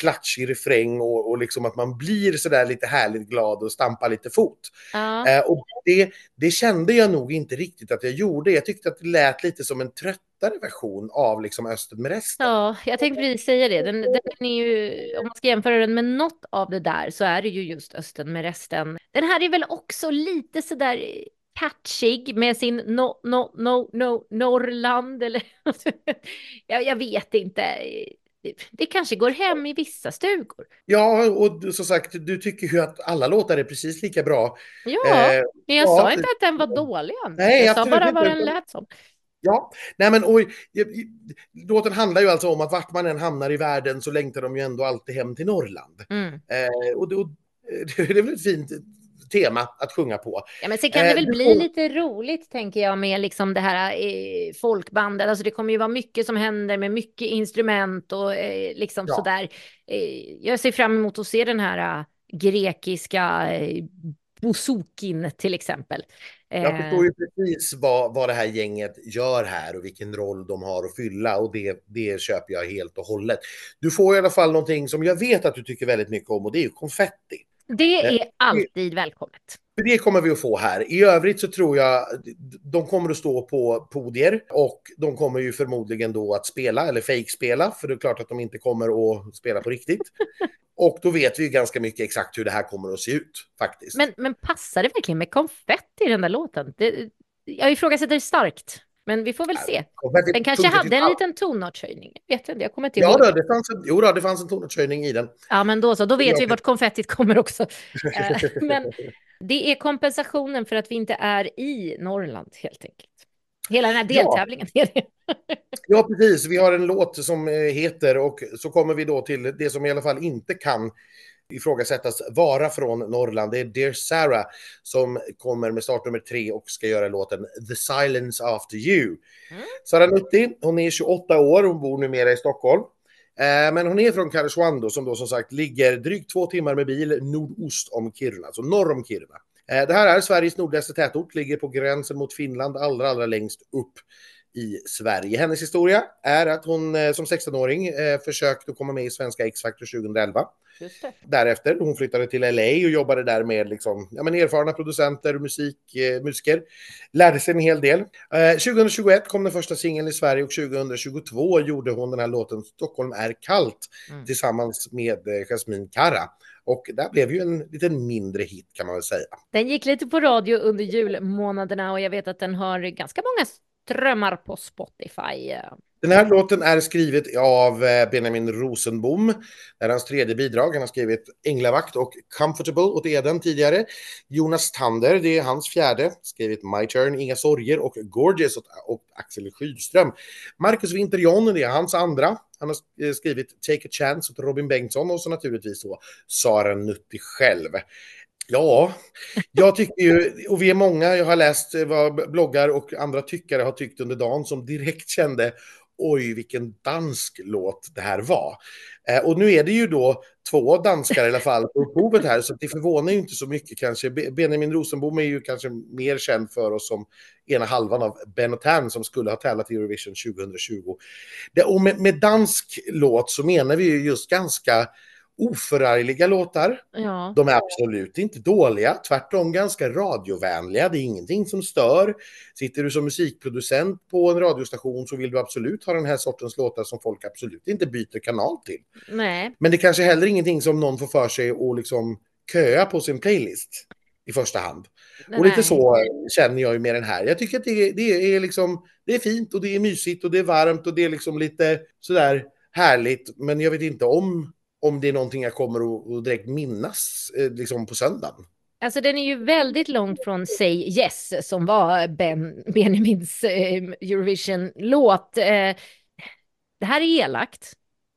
klatschig refräng och, och liksom att man blir sådär lite härligt glad och stampar lite fot. Ja. Eh, och det, det kände jag nog inte riktigt att jag gjorde. Jag tyckte att det lät lite som en tröttare version av liksom Östen med resten. Ja, jag tänkte precis säga det. Den, den är ju, om man ska jämföra den med något av det där så är det ju just Östen med resten. Den här är väl också lite sådär catchig med sin no, no, no, no, Norrland eller jag, jag vet inte. Det, kanske går hem i vissa stugor. Ja, och som sagt, du tycker ju att alla låtar är precis lika bra. Ja, Eh, men jag ja, sa inte att den var dålig. Nej, jag sa bara vad den lät som. Ja, nej men oj, låten handlar ju alltså om att vart man än hamnar i världen så längtar de ju ändå alltid hem till Norrland. Mm. Eh, och det, och det är väl ett fint tema att sjunga på. Ja, men sen kan det Eh, väl bli får- lite roligt, tänker jag, med liksom det här eh, folkbandet. Alltså det kommer ju vara mycket som händer med mycket instrument och eh, liksom Ja. sådär. Eh, jag ser fram emot att se den här grekiska eh, till exempel. Jag förstår ju precis vad, vad det här gänget gör här och vilken roll de har att fylla och det, det köper jag helt och hållet. Du får i alla fall någonting som jag vet att du tycker väldigt mycket om och det är ju konfetti. Det eh, är alltid välkommet. Det kommer vi att få här. I övrigt så tror jag de kommer att stå på podier och de kommer ju förmodligen då att spela eller fejkspela för det är klart att de inte kommer att spela på riktigt. Och då vet vi ju ganska mycket exakt hur det här kommer att se ut faktiskt. Men, men passar det verkligen med konfetti i den där låten? Det, jag ifrågasätter starkt, men vi får väl se. Den kanske hade en liten tonartshöjning. Jag vet inte, jag kommer inte Ja, ihåg. då, det fanns en, jo, då, det fanns en tonartshöjning i den. Ja, men då så, då vet vi vart konfettit kommer också. Eh, men det är kompensationen för att vi inte är i Norrland helt enkelt. Hela den här Ja. deltävlingen är det. Ja, precis. Vi har en låt som eh, heter och så kommer vi då till det som i alla fall inte kan ifrågasättas vara från Norrland. Det är Dear Sarah som kommer med startnummer tre och ska göra låten The Silence After You. Mm. Sara Nutti, hon är 28 år, hon bor numera i Stockholm. Eh, Men hon är från Karesuando som då som sagt ligger drygt två timmar med bil nordost om Kiruna, alltså norr om Kiruna. Eh, Det här är Sveriges nordligaste tätort, ligger på gränsen mot Finland allra, allra längst upp i Sverige. Hennes historia är att hon eh, som 16-åring eh, försökte att komma med i svenska X-Factor 2011. Just det. Därefter, hon flyttade till LA och jobbade där med liksom, ja, men erfarna producenter och musik, eh, musiker. Lärde sig en hel del. Eh, 2021 kom den första singeln i Sverige och 2022 gjorde hon den här låten Stockholm är kallt Mm. tillsammans med eh, Jasmine Kara. Och där blev ju en liten mindre hit kan man väl säga. Den gick lite på radio under julmånaderna och jag vet att den har ganska många strömmar på Spotify. Den här låten är skrivet av eh, Benjamin Rosenbom. Det är hans tredje bidrag. Han har skrivit Änglavakt och Comfortable åt Eden tidigare. Jonas Tander, det är hans fjärde. Skrivit My Turn, Inga sorger och Gorgeous åt, åt Axel Skydström. Marcus Winter John, det är hans andra. Han har eh, skrivit Take a Chance åt Robin Bengtsson och så naturligtvis så Sara Nutti själv. Ja, jag tycker ju, och vi är många, jag har läst vad bloggar och andra tyckare har tyckt under dagen som direkt kände oj vilken dansk låt det här var. Eh, och nu är det ju då två danskar i alla fall på upphovet här, så det förvånar ju inte så mycket kanske. Benjamin Rosenbom är ju kanske mer känd för oss som ena halvan av Ben och Tan som skulle ha tävlat i Eurovision 2020. Det, och med, med dansk låt så menar vi ju just ganska oförargliga låtar. Ja. De är absolut inte dåliga, tvärtom ganska radiovänliga. Det är ingenting som stör. Sitter du som musikproducent på en radiostation så vill du absolut ha den här sortens låtar som folk absolut inte byter kanal till. Nej. Men det kanske heller ingenting som någon får för sig att liksom köa på sin playlist i första hand. Och lite Nej. så känner jag ju med den här. Jag tycker att det, det är liksom, det är fint och det är mysigt och det är varmt och det är liksom lite sådär härligt. Men jag vet inte om, om det är någonting jag kommer att, direkt minnas eh, liksom på söndagen. Alltså den är ju väldigt långt från Say Yes som var ben, Benjamins eh, Eurovision-låt. Eh, det här är elakt.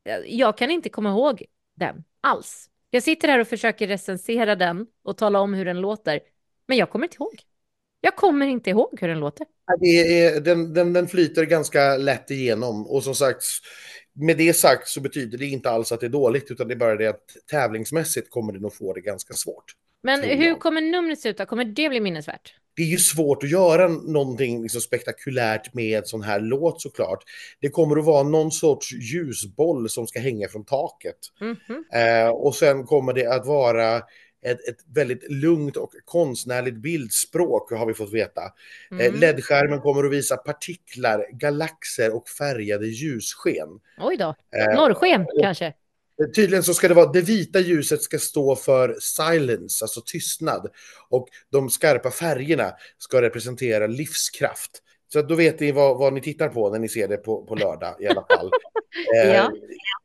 Eh, jag kan inte komma ihåg den alls. Jag sitter här och försöker recensera den och tala om hur den låter, men jag kommer inte ihåg. Jag kommer inte ihåg hur den låter. Det är, den, den, den flyter ganska lätt igenom och som sagt, med det sagt så betyder det inte alls att det är dåligt utan det är bara det att tävlingsmässigt kommer det nog få det ganska svårt. Men hur kommer numret se ut? Kommer det bli minnesvärt? det är ju svårt att göra någonting liksom spektakulärt med en sån här låt såklart. Det kommer att vara någon sorts ljusboll som ska hänga från taket. Mhm. Eh, och sen kommer det att vara ett, ett väldigt lugnt och konstnärligt bildspråk har vi fått veta. Eh, Mm. LED-skärmen kommer att visa partiklar, galaxer och färgade ljussken. Oj då. Eh, Norrsken kanske? Tydligen så ska det vara det vita ljuset ska stå för silence, alltså tystnad. Och de skarpa färgerna ska representera livskraft. Så då vet ni vad, vad ni tittar på när ni ser det på, på lördag i alla fall. Eh, Ja.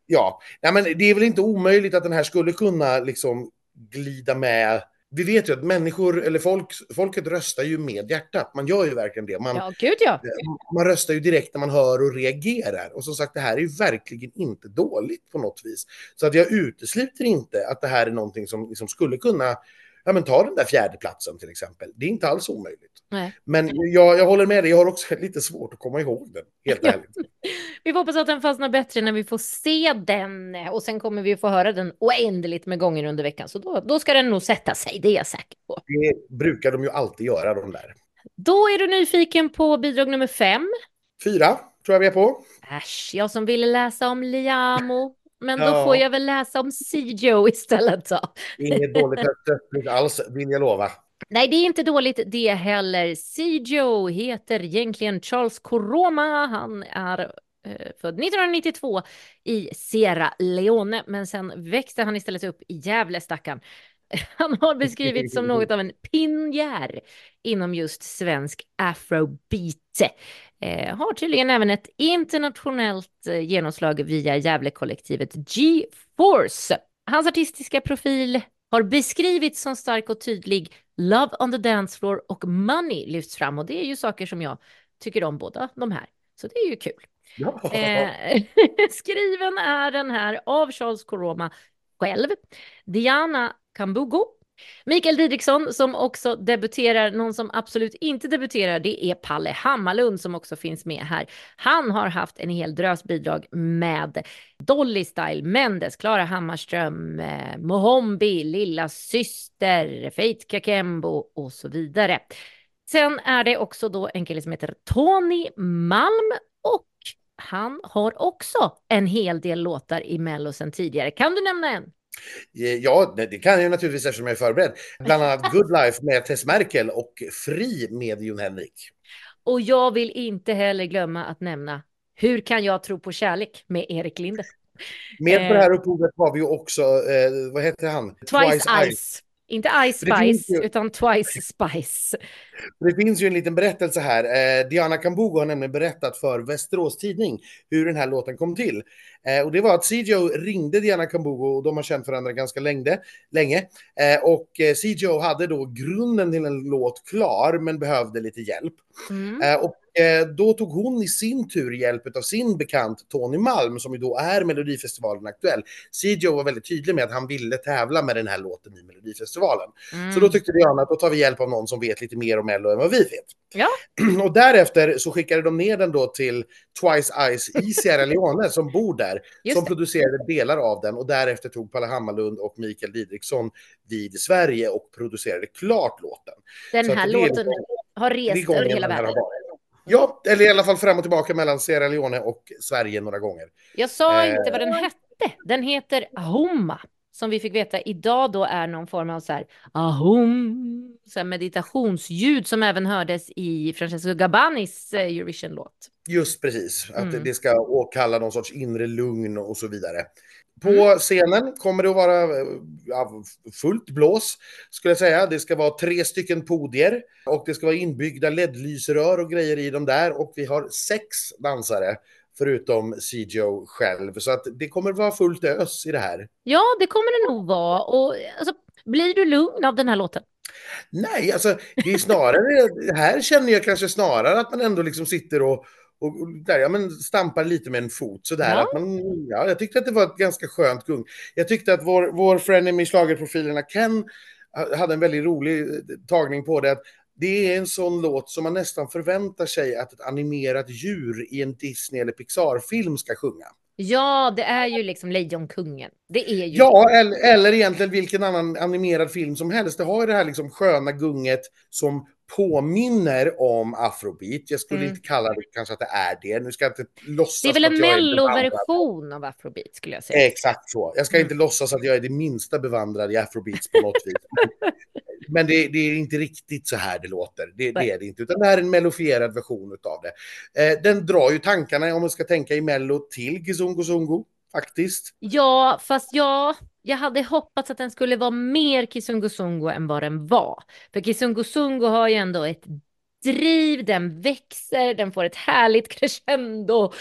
ja. Nej, men det är väl inte omöjligt att den här skulle kunna liksom glida med. Vi vet ju att människor, eller folk, folket röstar ju med hjärtat. Man gör ju verkligen det. Man, Ja, gud ja. man röstar ju direkt när man hör och reagerar. Och som sagt, det här är ju verkligen inte dåligt på något vis. Så att jag utesluter inte att det här är någonting som liksom skulle kunna ja, men ta den där fjärde platsen till exempel. Det är inte alls omöjligt. Nej. Men jag, jag håller med dig, jag har också lite svårt att komma ihåg den, helt ärligt. Vi får hoppas att den fastnar bättre när vi får se den och sen kommer vi få höra den oändligt med gånger under veckan. Så då, då ska den nog sätta sig, det är jag säker på. Det brukar de ju alltid göra, de där. Då är du nyfiken på bidrag nummer fem. Fyra tror jag vi är på. Äsch, jag som ville läsa om Liamo. Men då Ja. får jag väl läsa om Sijo istället då. Inget dåligt tröttligt alls, vill jag lova. Nej, det är inte dåligt det heller. Sijo heter egentligen Charles Koroma. Han är eh, född 1992 i Sierra Leone, men sen växte han istället upp i Gävle, stackarn. Han har beskrivits som något av en pionjär inom just svensk afrobeat. Eh, har tydligen även ett internationellt eh, genomslag via Gävlekollektivet G-Force. Hans artistiska profil har beskrivits som stark och tydlig. Love on the dance floor och Money lyfts fram och det är ju saker som jag tycker om båda de här. Så det är ju kul. Ja. Eh, skriven är den här av Charles Koroma själv, Diana Kambugo, Mikael Didriksson som också debuterar, någon som absolut inte debuterar, det är Palle Hammarlund som också finns med här. Han har haft en hel drös bidrag med Dolly Style, Mendes, Klara Hammarström, eh, Mohombi, Lilla Syster, Faith Kakembo och så vidare. Sen är det också då en kille som heter Tony Malm och han har också en hel del låtar i Mello sen tidigare. Kan du nämna en? Eh, Ja, det kan jag naturligtvis eftersom jag är förberedd. Bland annat Good Life med Tess Merkel och Fri med Jon Henrik. Och jag vill inte heller glömma att nämna Hur kan jag tro på kärlek med Erik Linde. Med på Eh. det här upphovet har vi ju också, eh, vad heter han? Twice, Ice. Inte Ice Det finns Spice, ju- utan Twice Spice. Det finns ju en liten berättelse här. Eh, Diana Kambugo har nämligen berättat för Västerås Tidning hur den här låten kom till. Eh, och det var att Sijo ringde Diana Kambugo och de har känt varandra ganska länge. länge. Eh, och Sijo hade då grunden till en låt klar men behövde lite hjälp. Mm. Och då tog hon i sin tur hjälp av sin bekant Tony Malm som ju då är Melodifestivalen aktuell. Sijo var väldigt tydlig med att han ville tävla med den här låten i Melodifestivalen. Mm. Så då tyckte Diana att då tar vi hjälp av någon som vet lite mer om Mello än vad vi vet. Ja. Och därefter så skickade de ner den då till Twice Eyes i Sierra Leone som bor där, Just som det. producerade delar av den och därefter tog Palle Hammarlund och Mikael Didriksson vid Sverige och producerade klart låten. Den här låten har rest över hela världen. Ja, eller i alla fall fram och tillbaka mellan Sierra Leone och Sverige några gånger. Jag sa Eh. inte vad den hette. Den heter Ahoma. Som vi fick veta idag då är någon form av så här ahom, så här meditationsljud som även hördes i Francesco Gabbanis eh, Eurovision-låt. Just precis, att Mm. det ska åkalla någon sorts inre lugn och så vidare. På Mm. scenen kommer det att vara ja, fullt blås, skulle jag säga. Det ska vara tre stycken podier och det ska vara inbyggda LED-lysrör och grejer i dem där. Och vi har sex dansare, förutom Sijo själv. Så att det kommer vara fullt ös i det här. Ja, det kommer det nog vara. Och alltså, blir du lugn av den här låten? Nej, alltså det är snarare, här känner jag kanske snarare att man ändå liksom sitter och, och, och där, ja, men stampar lite med en fot sådär. Ja. Att man, ja, jag tyckte att det var ett ganska skönt gung. Jag tyckte att vår, vår frenemy schlagerprofilerna Ken hade en väldigt rolig eh, tagning på det. Att det är en sån låt som man nästan förväntar sig att ett animerat djur i en Disney eller Pixar-film ska sjunga. Ja, det är ju liksom Lejonkungen. Det är ju Ja, eller, eller egentligen vilken annan animerad film som helst. Det har ju det här liksom sköna gunget som påminner om afrobeat. Jag skulle Mm. inte kalla det kanske att det är det. Nu ska jag inte låtsas det är väl en melloversion av afrobeat skulle jag säga. Exakt så. Jag ska Mm. inte låtsas att jag är det minsta bevandrad i afrobeats på något vis. Men det, det är inte riktigt så här det låter. Det, det är det inte. Utan det här är en mellofierad version av det. Eh, den drar ju tankarna, om man ska tänka i mello, till Gizungo Zungo. Faktiskt. Ja, fast jag, jag hade hoppats att den skulle vara mer Kisungosungo än vad den var. För Kisungosungo har ju ändå ett driv, den växer, den får ett härligt crescendo.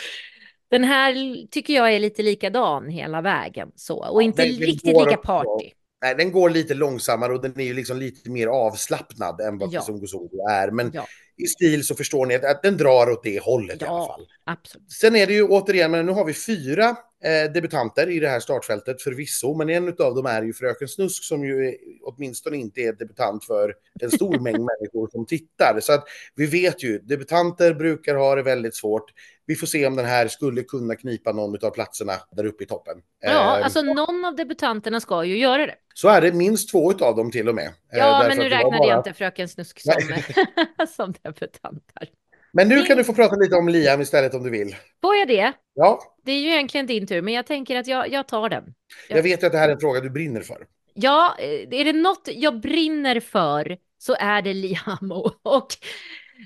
Den här tycker jag är lite likadan hela vägen så och Ja, inte den- den riktigt går lika party. Nej, den går lite långsammare och den är ju liksom lite mer avslappnad än vad Ja. Kizungo Zungo är. Men Ja, i stil så förstår ni att, att den drar åt det hållet i alla Ja. fall. absolut. Sen är det ju återigen, men nu har vi fyra eh, debutanter i det här startfältet förvisso, men en av dem är ju Fröken Snusk som ju åtminstone inte är debutant för en stor mängd människor som tittar. Så att vi vet ju, debutanter brukar ha det väldigt svårt. Vi får se om den här skulle kunna knipa någon av platserna där uppe i toppen. Ja, Eh, alltså någon av debutanterna ska ju göra det. Så är det minst två av dem till och med. Eh, Ja, därför men nu räknade jag bara- inte Fröken Snusk som, som debutant här. Men nu kan du få prata lite om Liam istället om du vill. Får jag det? Ja, Det är ju egentligen din tur, men jag tänker att jag, jag tar den. jag vet ju att det här är en fråga du brinner för. Ja, eh, är det något jag brinner för så är det Liamo. Och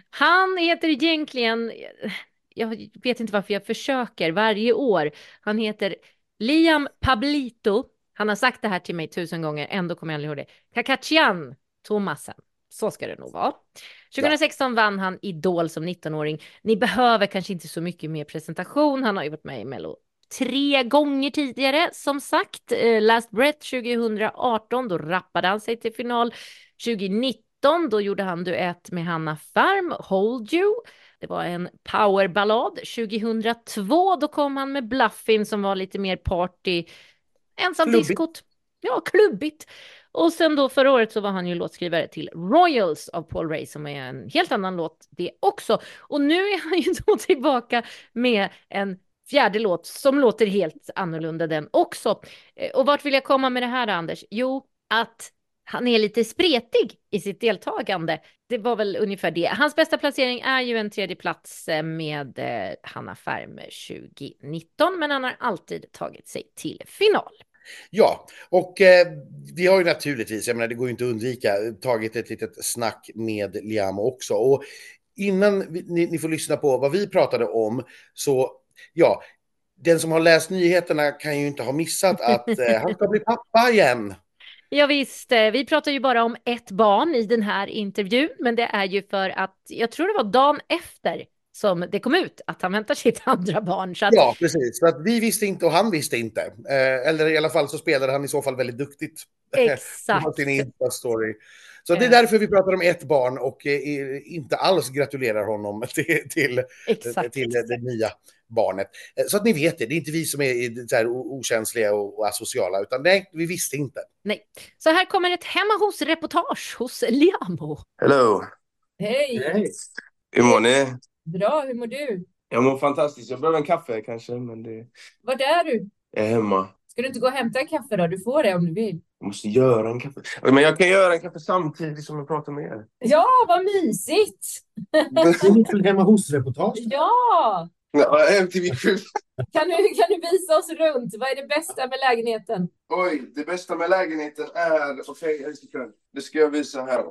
han heter egentligen, jag vet inte varför jag försöker varje år. Han heter Liam Pablito. Han har sagt det här till mig tusen gånger, ändå kommer jag aldrig ihåg det. Kakachian Thomasen. Så ska det nog vara. 2016 vann han Idol som 19-åring. Ni behöver kanske inte så mycket mer presentation. Han har ju varit med i Mello tre gånger tidigare som sagt. Eh, Last Breath 2018, då rappade han sig till final. 2019, då gjorde han duett med Hanna Färm, Hold You. Det var en powerballad. 2002, då kom han med Bluffin som var lite mer party. Ensam Klubbigt. diskot. Ja, klubbigt. Och sen då förra året så var han ju låtskrivare till Royals av Paul Ray som är en helt annan låt det också. Och nu är han ju då tillbaka med en fjärde låt som låter helt annorlunda den också. Eh, och vart vill jag komma med det här Anders? Jo, att han är lite spretig i sitt deltagande. Det var väl ungefär det. Hans bästa placering är ju en tredje plats eh, med eh, Hanna Färm 2019, men han har alltid tagit sig till final. Ja, och eh, vi har ju naturligtvis, jag menar det går ju inte att undvika, tagit ett litet snack med Liam också. Och innan vi, ni, ni får lyssna på vad vi pratade om, så ja, den som har läst nyheterna kan ju inte ha missat att eh, han ska bli pappa igen. Ja, visst, eh, vi pratar ju bara om ett barn i den här intervjun, men det är ju för att jag tror det var dagen efter som det kom ut att han väntar sitt andra barn. Så att, Ja, precis. Så att vi visste inte och han visste inte. Eh, eller i alla fall så spelade han i så fall väldigt duktigt. exakt. sin Insta-story. Så det är Eh. därför vi pratar om ett barn och eh, inte alls gratulerar honom till, till, Exakt. till det nya barnet. Eh, Så att ni vet det, det är inte vi som är så här okänsliga och och asociala, utan nej, vi visste inte. Nej. Så här kommer ett hemma hos-reportage hos Liamo. Hello! Hej! Hej. Hur mår ni? Bra, hur mår du? Jag mår fantastiskt. Jag behöver en kaffe kanske, men det... Vart är du? Jag är hemma. Ska du inte gå och hämta en kaffe då? Du får det om du vill. Jag måste göra en kaffe. Men jag kan göra en kaffe samtidigt som jag pratar med er. Ja, vad mysigt! Det är lite hemma hos-reportage. Ja! Ja, MTV Crib. Kan du, kan du visa oss runt? Vad är det bästa med lägenheten? Oj, det bästa med lägenheten är... Okej, en sekund. Det ska jag visa här.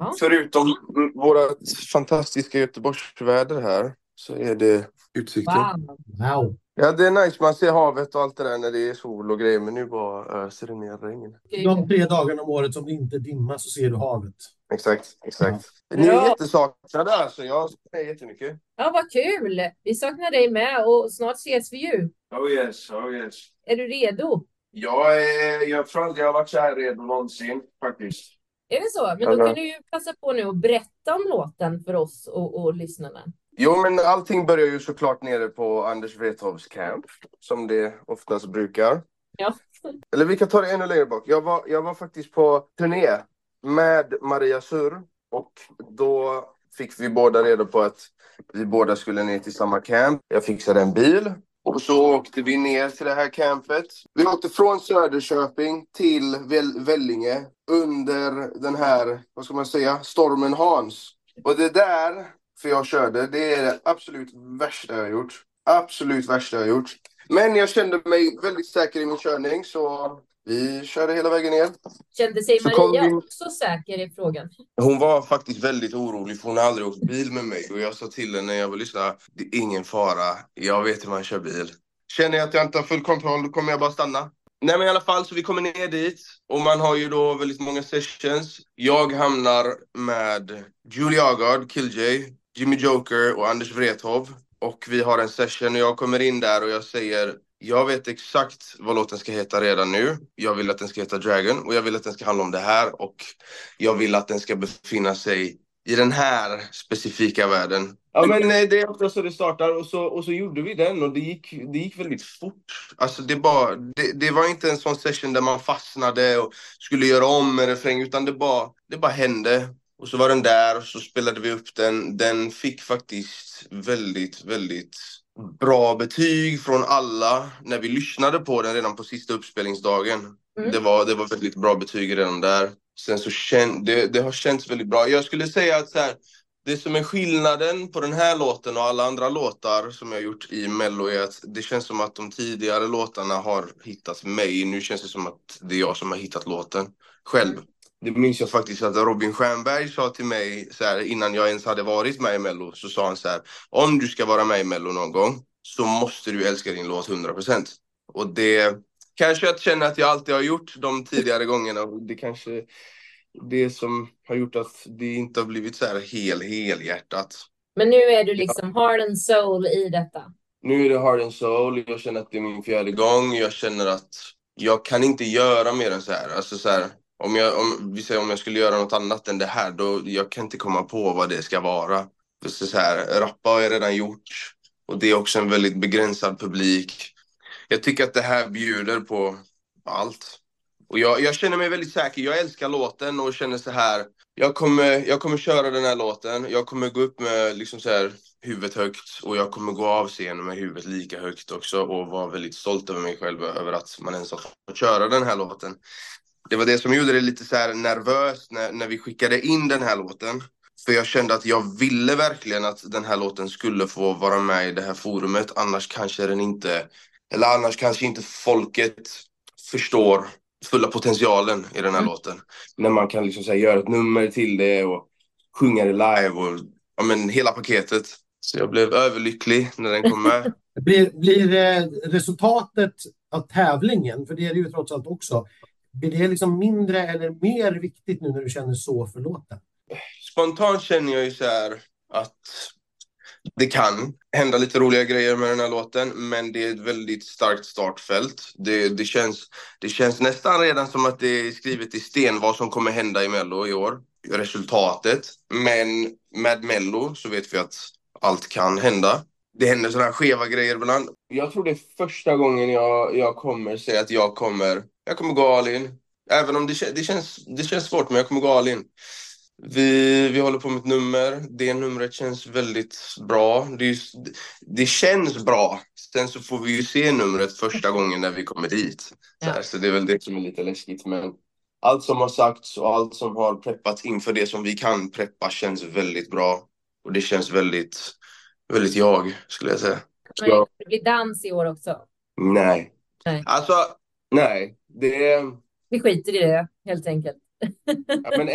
Ja. Förutom vårt fantastiska Göteborgsväder här så är det utsikten. Wow! Wow. Ja, det är nice. Man ser havet och allt det där när det är sol och grejer. Men nu bara öser det ner regn. De tre dagarna om året som det inte dimmar så ser du havet. Exakt, exakt. Ni är Bra. jättesaknade alltså. Jag saknar er jättemycket. Ja, vad kul! Vi saknar dig med och snart ses vi ju. Oh yes, oh yes. Är du redo? Jag, är, jag tror aldrig jag har varit så här redo någonsin faktiskt. Är det så? Men då kan du ju passa på nu att berätta om låten för oss och, och lyssnarna. Jo, men allting börjar ju såklart nere på Anders Wrethofs camp, som det oftast brukar. Ja. Eller vi kan ta det ännu längre bak. Jag var, jag var faktiskt på turné med Maria Sur och då fick vi båda reda på att vi båda skulle ner till samma camp. Jag fixade en bil och så åkte vi ner till det här campet. Vi åkte från Söderköping till Väl- Vellinge under den här, vad ska man säga, stormen Hans. Och det där, för jag körde, det är det absolut värsta jag har gjort. Absolut värsta jag har gjort. Men jag kände mig väldigt säker i min körning så vi körde hela vägen ner. Kände sig Så Maria vi- också säker i frågan? Hon var faktiskt väldigt orolig för hon har aldrig åkt bil med mig. Och jag sa till henne när jag var lyssna, det är ingen fara. Jag vet hur man kör bil. Känner jag att jag inte har full kontroll, då kommer jag bara stanna. Nej men i alla fall, så vi kommer ner dit. Och man har ju då väldigt många sessions. Jag hamnar med Julie Agard, Killjay, Jimmy Joker och Anders Wrethov. Och vi har en session och jag kommer in där och jag säger jag vet exakt vad låten ska heta redan nu. Jag vill att den ska heta Dragon och jag vill att den ska handla om det här och jag vill att den ska befinna sig i den här specifika världen. Ja men eh, det är ofta så det startar och så, och så gjorde vi den och det gick, det gick väldigt fort. Alltså det, bara, det, det var inte en sån session där man fastnade och skulle göra om en refräng utan det bara, det bara hände. Och så var den där och så spelade vi upp den. Den fick faktiskt väldigt, väldigt bra betyg från alla när vi lyssnade på den redan på sista uppspelningsdagen. Mm. Det, var, det var väldigt bra betyg redan där. Sen så kän, det, det har känts väldigt bra. Jag skulle säga att så här, det som är skillnaden på den här låten och alla andra låtar som jag gjort i Mello är att det känns som att de tidigare låtarna har hittat mig. Nu känns det som att det är jag som har hittat låten själv. Det minns jag faktiskt att Robin Stjernberg sa till mig så här, innan jag ens hade varit med i Mello. Så sa han så här, om du ska vara med i Mello någon gång så måste du älska din låt 100%. Och det kanske jag känner att jag alltid har gjort de tidigare gångerna. Och det kanske det som har gjort att det inte har blivit så här hel, helhjärtat. Men nu är du liksom heart and soul i detta. Nu är det Heart and Soul. Jag känner att det är min fjärde gång. Jag känner att jag kan inte göra mer än så här. Alltså så här om, jag, om, vi säger om jag skulle göra något annat än det här, då jag kan inte komma på vad det ska vara. För så här, rappa har jag redan gjort och det är också en väldigt begränsad publik. Jag tycker att det här bjuder på allt. Och jag, jag känner mig väldigt säker. Jag älskar låten och känner så här. Jag kommer, jag kommer köra den här låten. Jag kommer gå upp med liksom så här, huvudet högt och jag kommer gå av scenen med huvudet lika högt också och vara väldigt stolt över mig själv över att man ens har fått köra den här låten. Det var det som gjorde det lite så här nervöst när, när vi skickade in den här låten. För jag kände att jag ville verkligen att den här låten skulle få vara med i det här forumet. Annars kanske den inte, eller annars kanske inte folket förstår fulla potentialen i den här låten. När man kan liksom så här, göra ett nummer till det och sjunga det live och ja, men, hela paketet. Så jag blev överlycklig när den kom med. Blir, blir eh, resultatet av tävlingen, för det är det ju trots allt också, blir det liksom mindre eller mer viktigt nu när du känner så för låten? Spontant känner jag ju så här att det kan hända lite roliga grejer med den här låten, men det är ett väldigt starkt startfält. Det, det, känns, det känns nästan redan som att det är skrivet i sten vad som kommer hända i Mello i år. Resultatet. Men med Mello så vet vi att allt kan hända. Det händer sådana här skeva grejer ibland. Jag tror det är första gången jag, jag kommer säga att jag kommer, jag kommer gå all in. Även om det, det, känns, det känns svårt, men jag kommer gå all in. Vi, vi håller på med ett nummer. Det numret känns väldigt bra. Det, det känns bra. Sen så får vi ju se numret första gången när vi kommer dit. Så, här, så det är väl det som är lite läskigt. Men allt som har sagts och allt som har preppats inför det som vi kan preppa känns väldigt bra. Och det känns väldigt, väldigt jag, skulle jag säga. Så... Det blir dans i år också? Nej. nej. Alltså, nej. Det... Vi skiter i det, helt enkelt. Ja, men,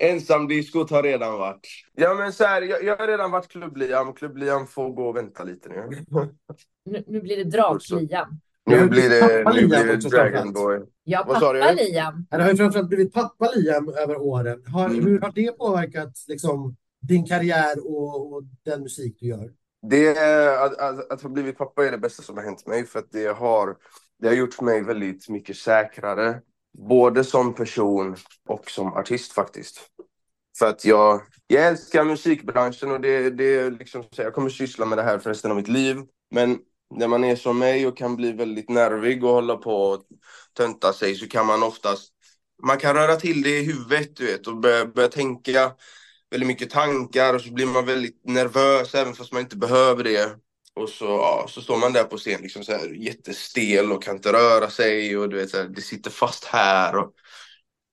Ensamdiskot har redan varit. Ja, men så här, jag, jag har redan varit klubbliam. Klubbliam får gå och vänta lite nu. Nu, nu blir det dragliam. Nu blir det, nu blir det Dragonboy. Ja, Vad pappa Liam. Det har ju framförallt blivit pappa Liam över åren. Har, mm. Hur har det påverkat liksom, din karriär och, och den musik du gör? Det, att, att, att ha blivit pappa är det bästa som har hänt mig för att det har, det har gjort mig väldigt mycket säkrare Både som person och som artist faktiskt. För att jag, jag älskar musikbranschen och det, det liksom, så jag kommer syssla med det här för resten av mitt liv. Men när man är som mig och kan bli väldigt nervig och hålla på och tönta sig så kan man oftast man kan röra till det i huvudet du vet och börja, börja tänka väldigt mycket tankar och så blir man väldigt nervös även fast man inte behöver det. Och så, ja, så står man där på scen liksom så här, jättestel och kan inte röra sig och du vet, så här, det sitter fast här. Och...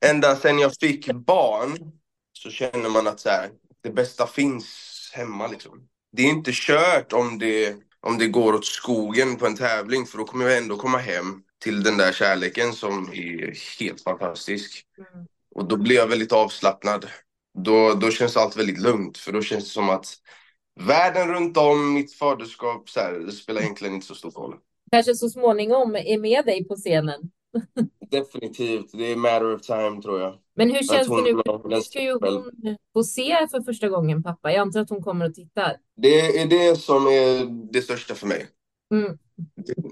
Ända sen jag fick barn så känner man att så här, det bästa finns hemma. Liksom. Det är inte kört om det, om det går åt skogen på en tävling för då kommer jag ändå komma hem till den där kärleken som är helt fantastisk. Mm. Och då blir jag väldigt avslappnad. Då, då känns allt väldigt lugnt för då känns det som att världen runt om, mitt faderskap, så här, det spelar egentligen inte så stor roll. Kanske så småningom är med dig på scenen. Definitivt, det är matter of time tror jag. Men hur känns det nu? Nu ska ju hon få se för första gången pappa. Jag antar att hon kommer och tittar. Det är det som är det största för mig. Mm.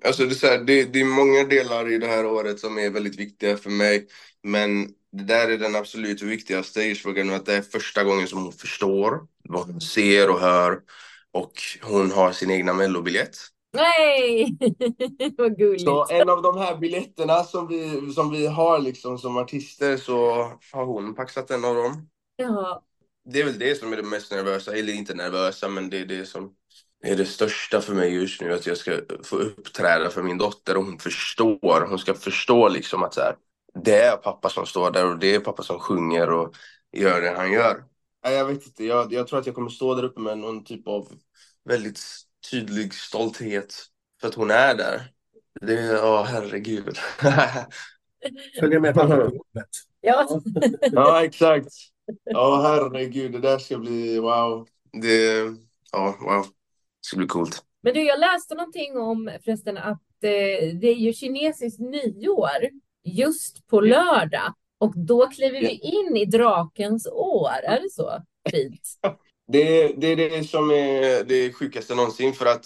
Alltså det, är här, det, det är många delar i det här året som är väldigt viktiga för mig. Men det där är den absolut viktigaste isfrågan, att det är första gången som hon förstår vad hon ser och hör och hon har sin egna mellobiljett. Nej, vad gulligt. Så en av de här biljetterna som vi, som vi har liksom som artister så har hon paxat en av dem. Ja. Det är väl det som är det mest nervösa, eller inte nervösa, men det är det som är det största för mig just nu. Att jag ska få uppträda för min dotter och hon förstår. Hon ska förstå liksom att så här, det är pappa som står där och det är pappa som sjunger och gör det han gör. Jag vet inte, jag, jag tror att jag kommer stå där uppe med någon typ av väldigt tydlig stolthet för att hon är där. Det är, ja herregud. Följa med på jobbet. Ja. ja, exakt. Ja, herregud, det där ska bli wow. Det, ja, wow. Det ska bli coolt. Men du, jag läste någonting om förresten att eh, det är ju kinesiskt nyår just på lördag. Och då kliver vi in i drakens år. Är det så fint? Det, det är det som är det sjukaste någonsin. För att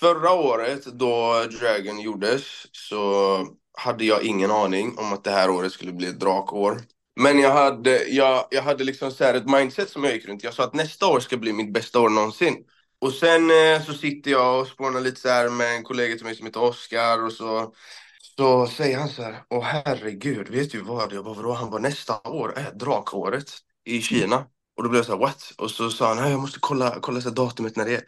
förra året då Dragon gjordes så hade jag ingen aning om att det här året skulle bli ett drakår. Men jag hade, jag, jag hade liksom så ett mindset som jag gick runt. Jag sa att nästa år ska bli mitt bästa år någonsin. Och sen eh, så sitter jag och spånar lite så här med en kollega till mig som heter Oskar och så så säger han så här, åh herregud, vet du vad? Jag bara, vadå? Han bara, nästa år är drakåret i Kina. Och då blev jag så här, what? Och så sa han, jag måste kolla, kolla så datumet när det är.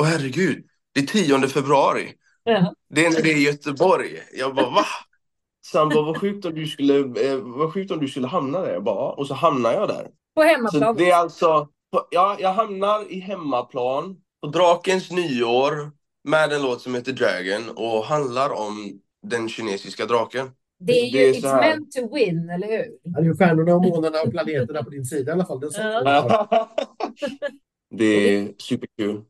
Åh herregud, det är 10 februari. Ja. Det är när det är i Göteborg. Jag bara, va? Så han bara, vad sjukt om du skulle, eh, vad sjukt om du skulle hamna där. Jag bara, och så hamnar jag där. På hemmaplan? Så det är alltså, ja, jag hamnar i hemmaplan på Drakens nyår med en låt som heter Dragon och handlar om den kinesiska draken. Det är ju det är It's meant to win, eller hur? Ja, det är ju stjärnorna och månarna och planeterna på din sida i alla fall. Det är, det är superkul.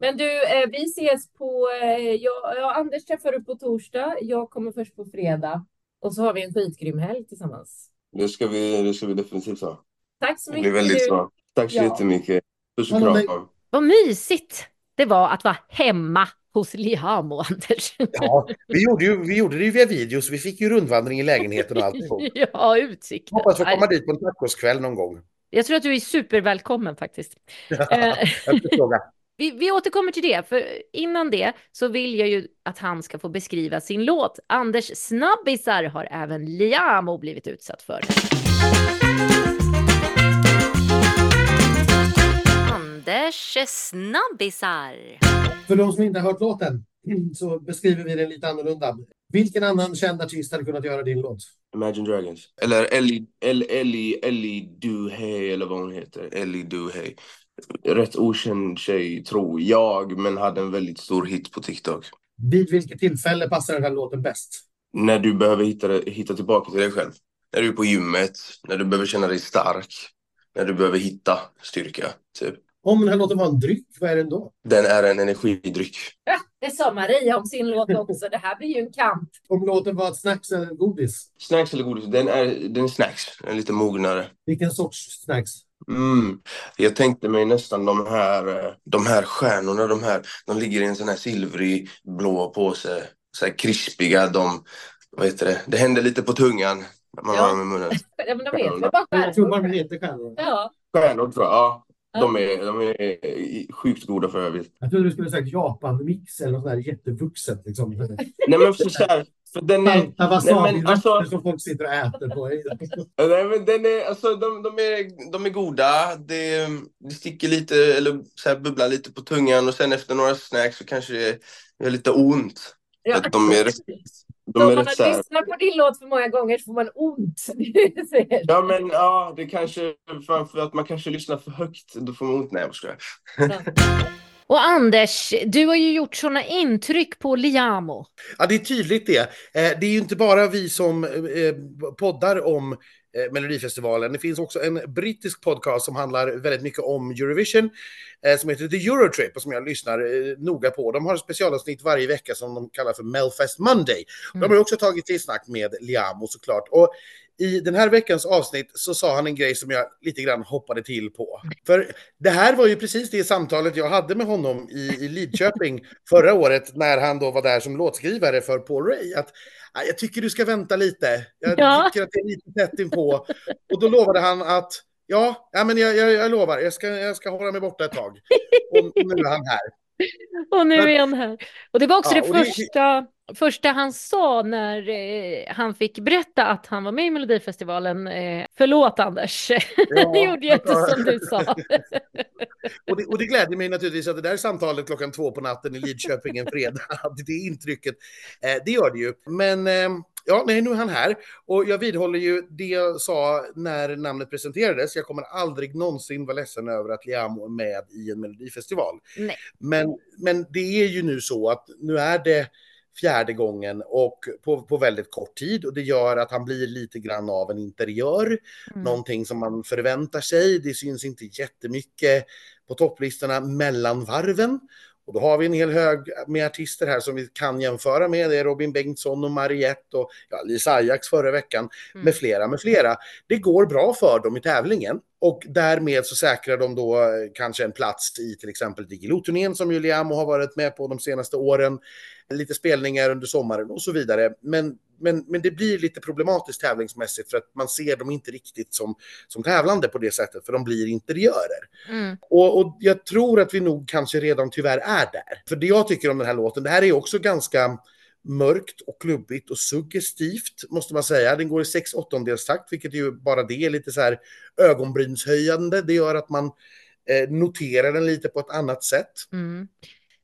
Men du, eh, vi ses på... Eh, jag, jag Anders träffar du på torsdag. Jag kommer först på fredag. Och så har vi en skitgrym helg tillsammans. Det ska vi, det ska vi definitivt ha. Tack så mycket. Det blir väldigt bra. Tack så ja. jättemycket. Puss och kram. vad mysigt det var att vara hemma hos Liamo, Anders. Ja, vi gjorde, ju, vi gjorde det ju via video, så vi fick ju rundvandring i lägenheten och alltihop. ja, utsikten. Hoppas få komma dit på en tacoskväll någon gång. Jag tror att du är supervälkommen faktiskt. Eh, ska fråga. vi, vi återkommer till det, för innan det så vill jag ju att han ska få beskriva sin låt. Anders snabbisar har även Liamo blivit utsatt för. Anders snabbisar. För de som inte har hört låten så beskriver vi den lite annorlunda. Vilken annan känd artist hade kunnat göra din låt? Imagine Dragons. Eller Ellie, Ellie, Ellie, Ellie Duhay eller vad hon heter. Ellie Duhay. Rätt okänd tjej tror jag, men hade en väldigt stor hit på TikTok. Vid vilket tillfälle passar den här låten bäst? När du behöver hitta, hitta tillbaka till dig själv. När du är på gymmet, när du behöver känna dig stark. När du behöver hitta styrka, typ. Om den här låten var en dryck, vad är den då? Den är en energidryck. Ja, det sa Maria om sin låt också. Det här blir ju en kamp. Om låten var ett snacks eller godis? Snacks eller godis? Den är, den är snacks. Är lite mognare. Vilken sorts snacks? Mm. Jag tänkte mig nästan de här, de här stjärnorna, de här, de ligger i en sån här silvrig blå påse. Så här krispiga, de, vad heter det, det händer lite på tungan man Ja. har i munnen. Ja, men de heter väl bara Jag tror bara stjärnor? den heter stjärnor. Ja. Stjärnor tror jag, ja. De är, de är sjukt goda för övrigt. Jag trodde du skulle säga Japan-mix eller något sånt där jättevuxet. Liksom. Nej men för, så här, för den är, Nej, men alltså- som folk sitter och äter på. Nej, men den är, alltså, de, de, är, de är goda. Det, det sticker lite, eller så här, bubblar lite på tungan och sen efter några snacks så kanske det gör lite ont. Ja. Att de är de Om man har här, lyssnat på din låt för många gånger så får man ont. Ja men ja, det kanske framför att man kanske lyssnar för högt. Då får man ont. Nej jag. Och Anders, du har ju gjort sådana intryck på Liamo. Ja, det är tydligt det. Eh, Det är ju inte bara vi som eh, poddar om eh, Melodifestivalen. Det finns också en brittisk podcast som handlar väldigt mycket om Eurovision eh, som heter The Eurotrip och som jag lyssnar eh, noga på. De har specialavsnitt varje vecka som de kallar för Melfest Monday. De har ju också tagit till snack med Liamo såklart. Och i den här veckans avsnitt så sa han en grej som jag lite grann hoppade till på. För det här var ju precis det samtalet jag hade med honom i, i Lidköping förra året när han då var där som låtskrivare för Paul Ray. Att, "Ah, jag tycker du ska vänta lite. Jag Ja. tycker att det är lite tätt inpå. Och då lovade han att ja, ja men jag, jag, jag lovar, jag ska, jag ska hålla mig borta ett tag. Och, nu är han här. Och nu är han här. Och det var också Ja, det och det- första, första han sa när eh, han fick berätta att han var med i Melodifestivalen. Eh, förlåt Anders, det gjorde jag inte som du sa. Och det, och det glädjer mig naturligtvis att det där samtalet klockan två på natten i Lidköping en fredag, det intrycket, eh, det gör det ju. Men eh, ja, nej, nu är han här. Och jag vidhåller ju det jag sa när namnet presenterades. Jag kommer aldrig någonsin vara ledsen över att Liamo är med i en melodifestival. Nej. Men, men det är ju nu så att nu är det fjärde gången och på, på väldigt kort tid och det gör att han blir lite grann av en interiör Mm. någonting som man förväntar sig. Det syns inte jättemycket på topplistorna mellan varven. Och då har vi en hel hög med artister här som vi kan jämföra med. Det är Robin Bengtsson och Mariette och ja, Lisa Ajax förra veckan Mm. med flera, med flera. Det går bra för dem i tävlingen och därmed så säkrar de då eh, kanske en plats i till exempel Diggiloo-turnén som Juliamo har varit med på de senaste åren. Lite spelningar under sommaren och så vidare. Men, men, men det blir lite problematiskt tävlingsmässigt för att man ser dem inte riktigt som, som tävlande på det sättet för de blir interiörer. Mm. Och, och jag tror att vi nog kanske redan tyvärr är där. För det jag tycker om den här låten, det här är också ganska mörkt och klubbigt och suggestivt måste man säga. Den går i 6 åttondelstakt, vilket ju bara det är lite så här ögonbrynshöjande. Det gör att man eh, noterar den lite på ett annat sätt. Mm.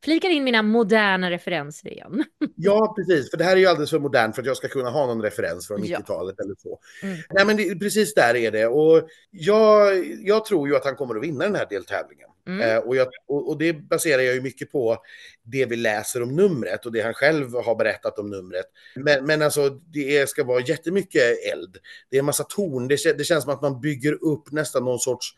Flikar in mina moderna referenser igen. Ja, precis. För det här är ju alldeles för modernt för att jag ska kunna ha någon referens från Ja. 90-talet eller så. Mm. Nej, men det, precis där är det. Och jag, jag tror ju att han kommer att vinna den här deltävlingen. Mm. Eh, och, jag, och, och det baserar jag ju mycket på det vi läser om numret och det han själv har berättat om numret. Men, men alltså, det ska vara jättemycket eld. Det är en massa torn. Det, det känns som att man bygger upp nästan någon sorts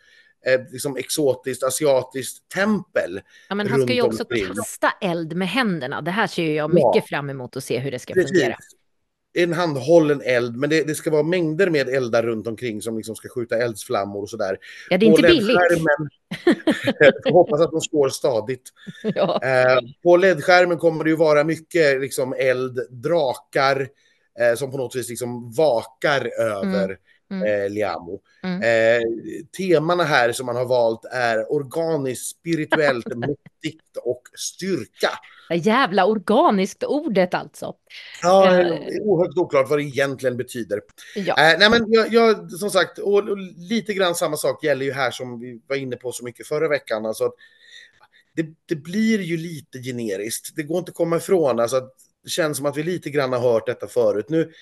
eh, liksom exotiskt asiatiskt tempel. Ja, men han ska ju också omkring. kasta eld med händerna. Det här ser jag Ja. mycket fram emot att se hur det ska Precis. fungera. en handhållen eld, men det, det ska vara mängder med eldar runt omkring som liksom ska skjuta eldsflammor och sådär. Ja, det är inte På billigt. Jag hoppas att de står stadigt. Ja. Eh, på LED-skärmen kommer det ju vara mycket liksom, eld, drakar eh, som på något vis liksom vakar över mm. Eh, Liamo. Mm. Eh, temana här som man har valt är organiskt, spirituellt, mäktigt och styrka. Jävla organiskt ordet alltså. Ja, Eh. det är oerhört oklart vad det egentligen betyder. Ja. Eh, nej, men jag, jag, som sagt, och, och lite grann samma sak gäller ju här som vi var inne på så mycket förra veckan. Alltså att det, det blir ju lite generiskt. Det går inte att komma ifrån. Alltså det känns som att vi lite grann har hört detta förut. Nu,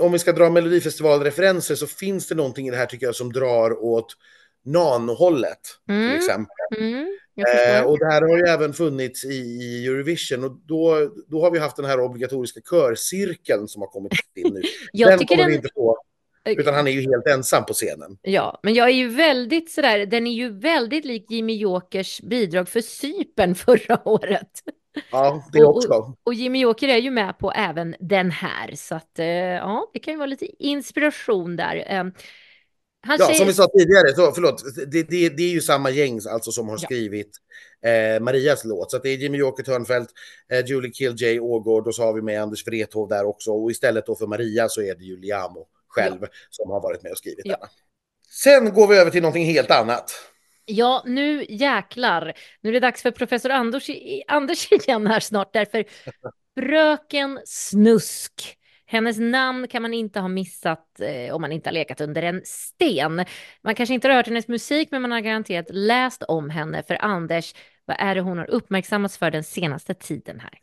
om vi ska dra Melodifestivalreferenser så finns det någonting i det här tycker jag som drar åt nanohållet. Mm. Till exempel. Mm, Eh, och det här har ju även funnits i, i Eurovision och då, då har vi haft den här obligatoriska körcirkeln som har kommit in nu. Jag den kommer vi den... inte få, utan han är ju helt ensam på scenen. Ja, men jag är ju väldigt sådär, den är ju väldigt lik Jimmy Jokers bidrag för Cypern förra året. Ja, det Och- också. Och Jimmy Joker är ju med på även den här, så att eh, ja, det kan ju vara lite inspiration där. Eh, han Ja, säger... som vi sa tidigare, så, förlåt, det, det, det är ju samma gäng alltså, som har Ja. skrivit eh, Marias låt. Så det är Jimmy Joker Törnfeldt, eh, Julie Killjay Ågård och så har vi med Anders Wrethov där också. Och istället då för Maria så är det ju Liamo själv som har varit med och skrivit Ja. denna. Sen går vi över till någonting helt annat. Ja, nu jäklar. Nu är det dags för professor Anders, Anders igen här snart, därför Fröken Snusk. Hennes namn kan man inte ha missat eh, om man inte har lekat under en sten. Man kanske inte har hört hennes musik, men man har garanterat läst om henne. För Anders, vad är det hon har uppmärksammats för den senaste tiden här?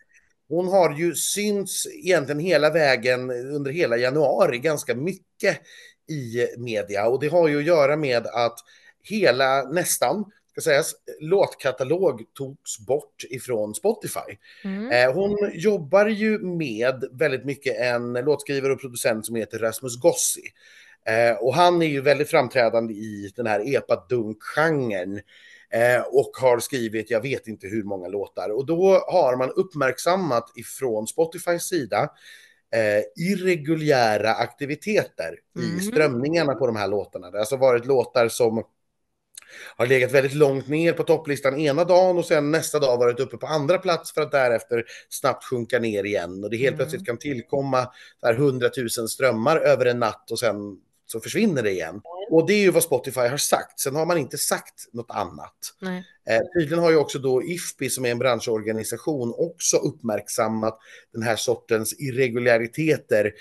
Hon har ju synts egentligen hela vägen under hela januari ganska mycket i media och det har ju att göra med att hela nästan ska sägas, låtkatalog togs bort ifrån Spotify. Mm. Eh, Hon jobbar ju med väldigt mycket en låtskrivare och producent som heter Rasmus Gossi. Eh, Och han är ju väldigt framträdande i den här epadunk-genren. Eh, och har skrivit, jag vet inte hur många låtar. Och då har man uppmärksammat ifrån Spotifys sida eh, irreguljära aktiviteter Mm. i strömningarna på de här låtarna. Det har alltså varit låtar som har legat väldigt långt ner på topplistan ena dagen och sen nästa dag varit uppe på andra plats för att därefter snabbt sjunka ner igen. Och det helt Mm. plötsligt kan tillkomma 100 000 strömmar över en natt och sen så försvinner det igen. Och det är ju vad Spotify har sagt. Sen har man inte sagt något annat. Nej. Eh, tydligen har ju också då IFPI som är en branschorganisation också uppmärksammat den här sortens irregulariteter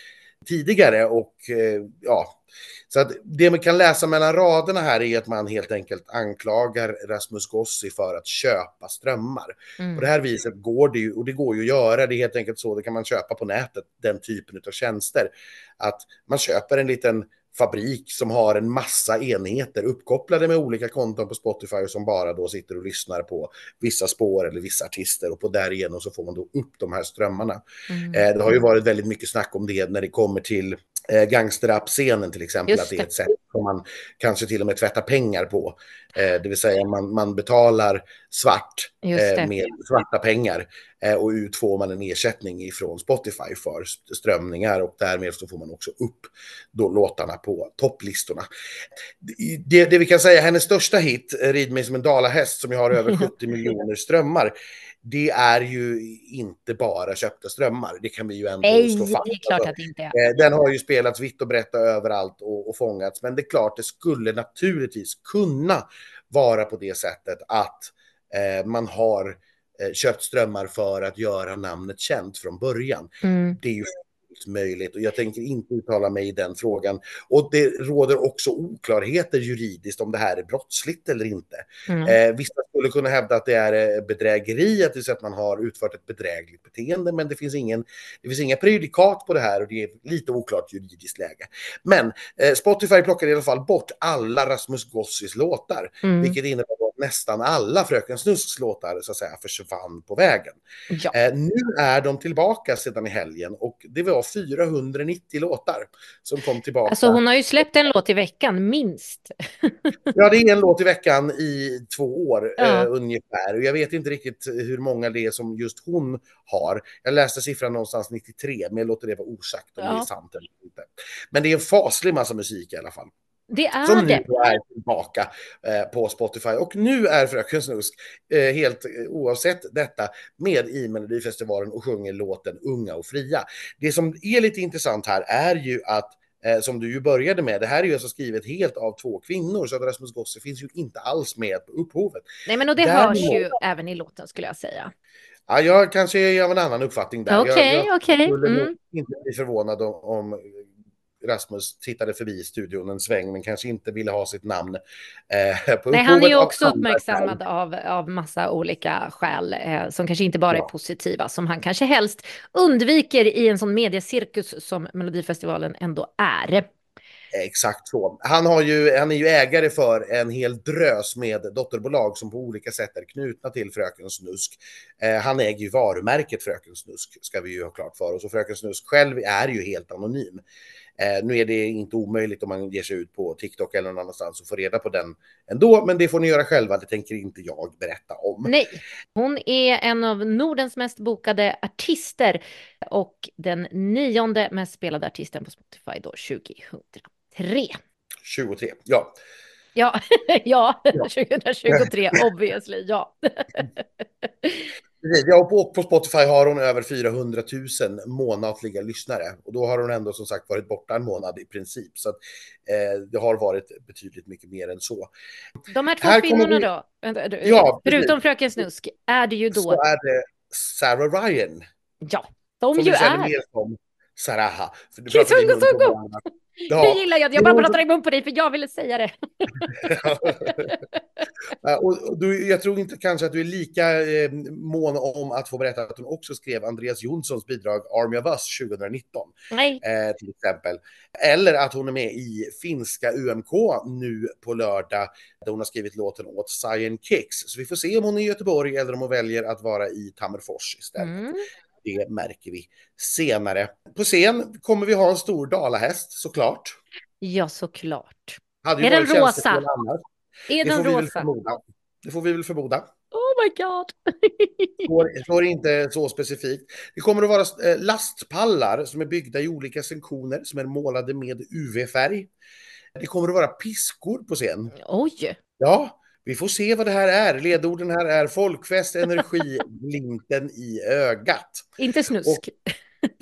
tidigare och eh, ja, så att det man kan läsa mellan raderna här är att man helt enkelt anklagar Rasmus Gossi för att köpa strömmar. Mm. På det här viset går det ju, och det går ju att göra, det är helt enkelt så, det kan man köpa på nätet, den typen av tjänster. Att man köper en liten fabrik som har en massa enheter uppkopplade med olika konton på Spotify som bara då sitter och lyssnar på vissa spår eller vissa artister och på därigenom så får man då upp de här strömmarna. Mm. Eh, det har ju varit väldigt mycket snack om det när det kommer till eh, gangsterrap-scenen till exempel, Just att det är ett sätt som man kanske till och med tvättar pengar på. Eh, det vill säga man, man betalar svart eh, med svarta pengar eh, och ut får man en ersättning ifrån Spotify för st- strömningar och därmed så får man också upp då låtarna på topplistorna. Det, det vi kan säga, hennes största hit, eh, Rid mig som en dalahäst, som ju har över 70 miljoner strömmar, det är ju inte bara köpta strömmar. Det kan vi ju ändå Nej, slå fast. det är klart att det inte är. Eh, Den har ju spelats vitt och brett och överallt och, och fångats. Men det är klart, det skulle naturligtvis kunna vara på det sättet att eh, man har eh, köpt strömmar för att göra namnet känt från början. Mm. Det är ju möjligt och jag tänker inte uttala mig i den frågan. Och det råder också oklarheter juridiskt om det här är brottsligt eller inte. Mm. Eh, vissa skulle kunna hävda att det är eh, bedrägeri, att det är att man har utfört ett bedrägligt beteende, men det finns, ingen, det finns inga prejudikat på det här och det är lite oklart juridiskt läge. Men eh, Spotify plockade i alla fall bort alla Rasmus Gossis låtar, Mm. vilket innebär nästan alla Fröken Snusks låtar så att säga försvann på vägen. Ja. Eh, nu är de tillbaka sedan i helgen och det var 490 låtar som kom tillbaka. Alltså hon har ju släppt en låt i veckan, minst. Ja, det är en låt i veckan i två år Ja. eh, ungefär. Och jag vet inte riktigt hur många det är som just hon har. Jag läste siffran någonstans 93, men jag låter det vara osagt om Ja. det är sant eller inte. Men det är en faslig massa musik i alla fall. Det är Som nu det. är tillbaka eh, på Spotify. Och nu är Fröken Snusk, eh, helt eh, oavsett detta, med i Melodifestivalen och sjunger låten Unga och fria. Det som är lite intressant här är ju att eh, som du ju började med, det här är ju alltså skrivet helt av två kvinnor, så att Rasmus Gosse finns ju inte alls med på upphovet. Nej, men och det Däremot- hörs ju även i låten skulle jag säga. Ja, jag kanske är av en annan uppfattning där. Okej, jag, jag okej. skulle nog Mm. inte bli förvånad om, om Rasmus tittade förbi studion en sväng, men kanske inte ville ha sitt namn eh, på Nej, han är ju också uppmärksammad av, av massa olika skäl eh, som kanske inte bara är Ja. positiva, som han kanske helst undviker i en sån mediecirkus som Melodifestivalen ändå är. Exakt så. Han, har ju, han är ju ägare för en hel drös med dotterbolag som på olika sätt är knutna till Fröken Snusk. Eh, han äger ju varumärket Fröken Snusk, ska vi ju ha klart för oss. Och Fröken Snusk själv är ju helt anonym. Eh, nu är det inte omöjligt om man ger sig ut på TikTok eller någon annanstans och får reda på den ändå, men det får ni göra själva. Det tänker inte jag berätta om. Nej, hon är en av Nordens mest bokade artister och den nionde mest spelade artisten på Spotify då 2003. 23, ja. Ja, ja, Ja. 2023, obviously, ja. Ja, och på, Spotify har hon över 400 000 månatliga lyssnare. Och då har hon ändå som sagt varit borta en månad i princip. Så att, eh, det har varit betydligt mycket mer än så. De här två Här kvinnorna vi- då, Ja, förutom Fröken Snusk, är det ju Så då, är det Sarah Ryan. ja, de Som ju är. mer som Saraha. För du pratar varandra. Det Ja. gillar jag, jag bara pratar i mun på dig för jag ville säga det. Ja, och och du, jag tror inte kanske att du är lika eh, mån om att få berätta att hon också skrev Andreas Jonssons bidrag Army of Us 2019. Nej, eh, till exempel. Eller att hon är med i finska UMK nu på lördag där hon har skrivit låten åt Cyan Kicks. Så vi får se om hon är i Göteborg eller om hon väljer att vara i Tammerfors istället. mm. Det märker vi senare. På scen kommer vi ha en stor dalahäst såklart. ja såklart. Hade Är den rosa? Är Det den rosa? Det får vi väl förmoda. Oh my god. Står, står inte så specifikt. Det kommer att vara eh, lastpallar som är byggda i olika sektioner som är målade med UV-färg. Det kommer att vara piskor på scen. Oj, Ja, vi får se vad det här är. Ledorden här är folkfest, energi, glimten i ögat. inte snusk.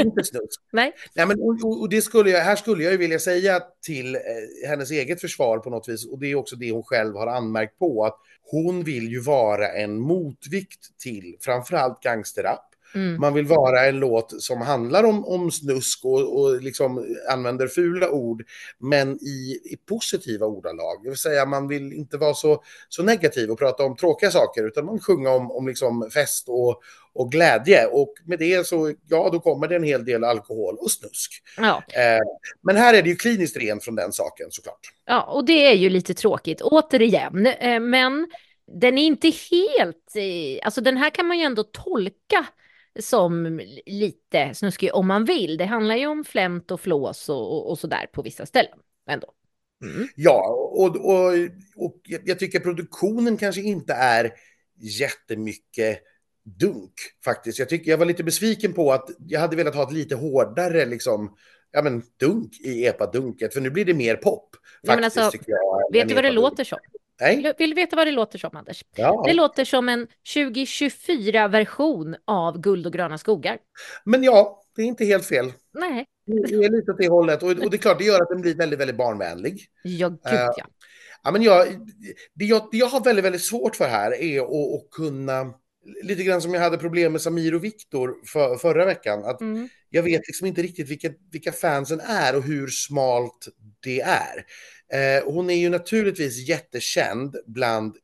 Inte snusk. Nej. Nej, men, och, och- och det skulle jag, här skulle jag ju vilja säga till eh, hennes eget försvar på något vis, och det är också det hon själv har anmärkt på, att hon vill ju vara en motvikt till framförallt gangsterrap. Mm. Man vill vara en låt som handlar om, om snusk och, och liksom använder fula ord, men i, i positiva ordalag. Det vill säga man vill inte vara så, så negativ och prata om tråkiga saker, utan man sjunga om, om liksom fest och, och glädje. Och med det så, ja, då kommer det en hel del alkohol och snusk. Ja. Eh, men här är det ju kliniskt rent från den saken såklart. ja, och det är ju lite tråkigt återigen. Eh, Men den är inte helt, eh, alltså den här kan man ju ändå tolka som lite snuskig om man vill. Det handlar ju om flämt och flås och, och, och sådär på vissa ställen ändå. Mm. Ja, och, och, och jag tycker produktionen kanske inte är jättemycket dunk faktiskt. Jag, tycker, jag var lite besviken på att jag hade velat ha ett lite hårdare liksom, ja, men, dunk i epadunket, för nu blir det mer pop. Ja, men Faktiskt, alltså, tycker jag, Vet du vad det låter som? Nej? Vill, du veta vad det låter som, Anders? Ja. Det låter som en 2024-version av Guld och gröna skogar. Men ja, det är inte helt fel. Nej, Det är lite åt det hållet. Och, och det är klart, det gör att den blir väldigt, väldigt barnvänlig. ja gud Eh, ja. Ja, men jag, det, jag, det jag har väldigt, väldigt svårt för här är att, att kunna, lite grann som jag hade problem med Samir och Viktor för, förra veckan, att Mm. jag vet liksom inte riktigt vilka, vilka fansen är och hur smalt det är. Eh, hon är ju naturligtvis jättekänd bland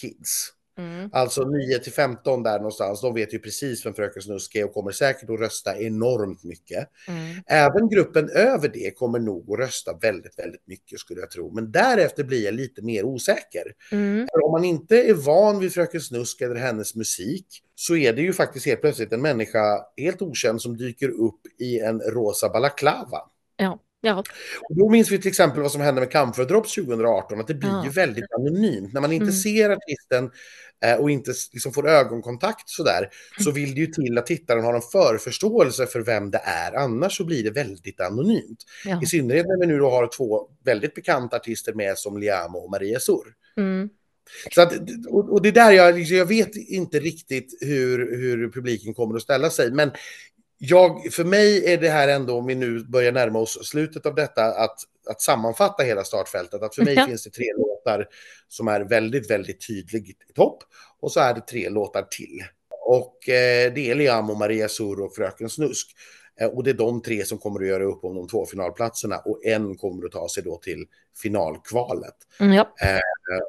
kids. Mm. Alltså 9 till 15 där någonstans. De vet ju precis vem Fröken Snusk är och kommer säkert att rösta enormt mycket. Mm. Även gruppen över det kommer nog att rösta väldigt, väldigt mycket skulle jag tro. Men därefter blir jag lite mer osäker. Mm. För om man inte är van vid Fröken Snusk eller hennes musik så är det ju faktiskt helt plötsligt en människa helt okänd som dyker upp i en rosa balaklava. Ja. Ja. Och då minns vi till exempel vad som hände med Camphor Drops 2018, att det blir Ja. ju väldigt anonymt. När man inte Mm. ser artisten eh, och inte liksom får ögonkontakt sådär, så vill det ju till att tittaren har en förförståelse för vem det är. Annars så blir det väldigt anonymt. Ja. I synnerhet när vi nu har två väldigt bekanta artister med som Liamo och Maria Sur. Mm. Så att, och, och det är där jag, jag vet inte riktigt hur, hur publiken kommer att ställa sig. Men jag, för mig är det här ändå, om vi nu börjar närma oss slutet av detta, att, att sammanfatta hela startfältet. Att för mig Ja. finns det tre låtar som är väldigt, väldigt tydligt i topp. Och så är det tre låtar till. Och eh, det är Liam och Maria Sur och Fröken Snusk. Eh, och det är de tre som kommer att göra upp om de två finalplatserna. Och en kommer att ta sig då till finalkvalet. Mm, ja. Eh,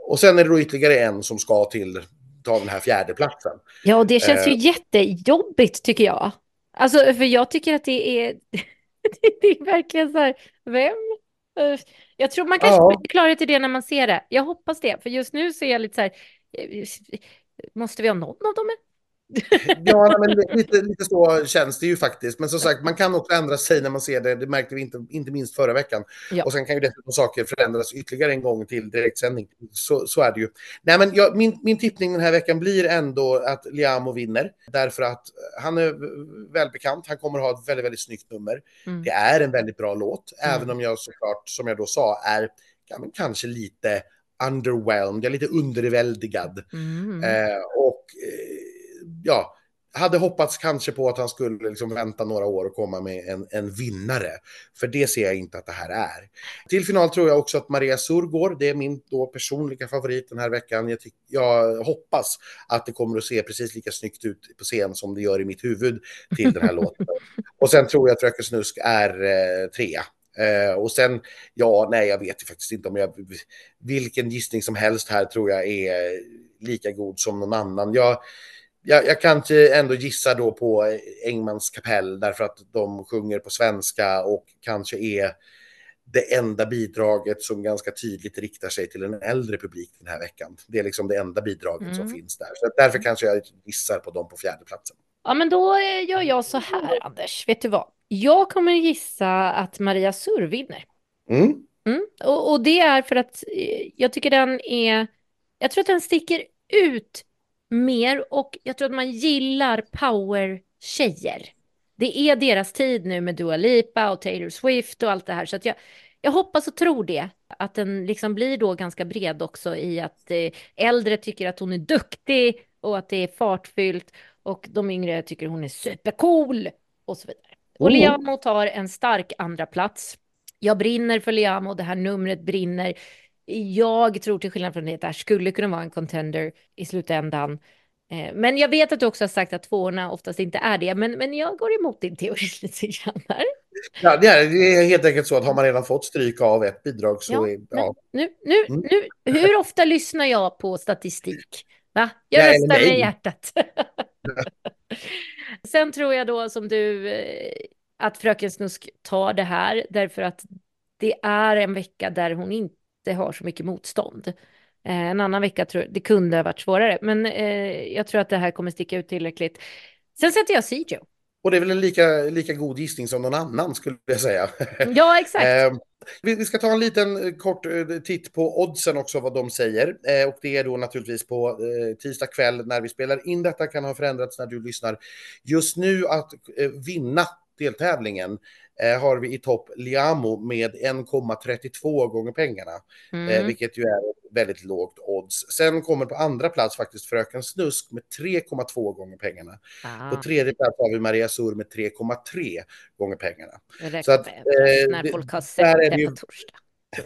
och sen är det då ytterligare en som ska till ta den här fjärde platsen. ja, och det känns ju Eh. jättejobbigt tycker jag. Alltså, för jag tycker att det är, det är verkligen så här, vem? Jag tror man kanske Ja. får klarhet i det när man ser det. Jag hoppas det, för just nu så är jag lite så här, eh, måste vi ha någon av dem? Ja, men lite, lite så känns det ju faktiskt. Men som sagt, man kan också ändra sig när man ser det. Det märkte vi inte, inte minst förra veckan. Ja. Och sen kan ju dessutom saker förändras ytterligare en gång till direktsändning. Så, så är det ju. Nej, men jag, min, min tippning den här veckan blir ändå att Liamo vinner. Därför att han är välbekant. Han kommer ha ett väldigt, väldigt snyggt nummer. Mm. Det är en väldigt bra låt. Mm. Även om jag såklart, som jag då sa, är ja, men kanske lite underwhelmed. Jag är lite underväldigad. Mm. Eh, och eh, ja, hade hoppats kanske på att han skulle liksom vänta några år och komma med en, en vinnare. För det ser jag inte att det här är. Till final tror jag också att Maria Surgård. Det är min då personliga favorit den här veckan. Jag, tyck, jag hoppas att det kommer att se precis lika snyggt ut på scen som det gör i mitt huvud till den här låten. Och sen tror jag att Fröken Snusk är eh, trea. Uh, och sen, ja, nej, jag vet faktiskt inte om jag... Vilken gissning som helst här tror jag är lika god som någon annan. Jag, jag, jag kanske ändå gissar då på Engmans kapell därför att de sjunger på svenska och kanske är det enda bidraget som ganska tydligt riktar sig till en äldre publik den här veckan. Det är liksom det enda bidraget som Mm. finns där. Så därför kanske jag gissar på dem på fjärde platsen. Ja, men då gör jag så här, Anders. Vet du vad? Jag kommer gissa att Maria Sur vinner. Mm. Mm. Och, och det är för att eh, jag tycker den är... Jag tror att den sticker ut mer och jag tror att man gillar power-tjejer. Det är deras tid nu med Dua Lipa och Taylor Swift och allt det här. Så jag, jag hoppas och tror det. Att den liksom blir då ganska bred också i att eh, äldre tycker att hon är duktig och att det är fartfyllt och de yngre tycker hon är supercool och så vidare. Och. Liamo tar en stark andra plats. Jag brinner för Liamo, det här numret brinner. Jag tror till skillnad från det att det här skulle kunna vara en contender i slutändan. Eh, Men jag vet att du också har sagt att tvåorna oftast inte är det, men, men jag går emot din teori lite grann här. Ja, det, är, det är helt enkelt så att har man redan fått stryk av ett bidrag så Ja, är... Ja. nu, nu, Mm. nu, hur ofta lyssnar jag på statistik? Va? Jag Nej, röstar nej. med hjärtat. Sen tror jag då som du eh, att Fröken Snusk tar det här därför att det är en vecka där hon inte har så mycket motstånd. Eh, En annan vecka tror det kunde ha varit svårare, men eh, jag tror att det här kommer sticka ut tillräckligt. Sen sätter jag Sijo. Och det är väl en lika, lika god gissning som någon annan skulle jag säga. Ja, exakt. Eh, vi, ska ta en liten eh, kort titt på oddsen också, vad de säger. Eh, och det är då naturligtvis på eh, tisdag kväll när vi spelar in detta, kan ha förändrats när du lyssnar. Just nu att eh, vinna deltävlingen har vi i topp Liamo med 1,32 gånger pengarna, eh, Mm. vilket ju är väldigt lågt odds. Sen kommer på andra plats faktiskt Fröken Snusk med 3,2 gånger pengarna. På Ah, tredje plats har vi Maria Sur med 3,3 gånger pengarna. jag räknar så att, eh, när folk har sett är det det ju- på torsdag.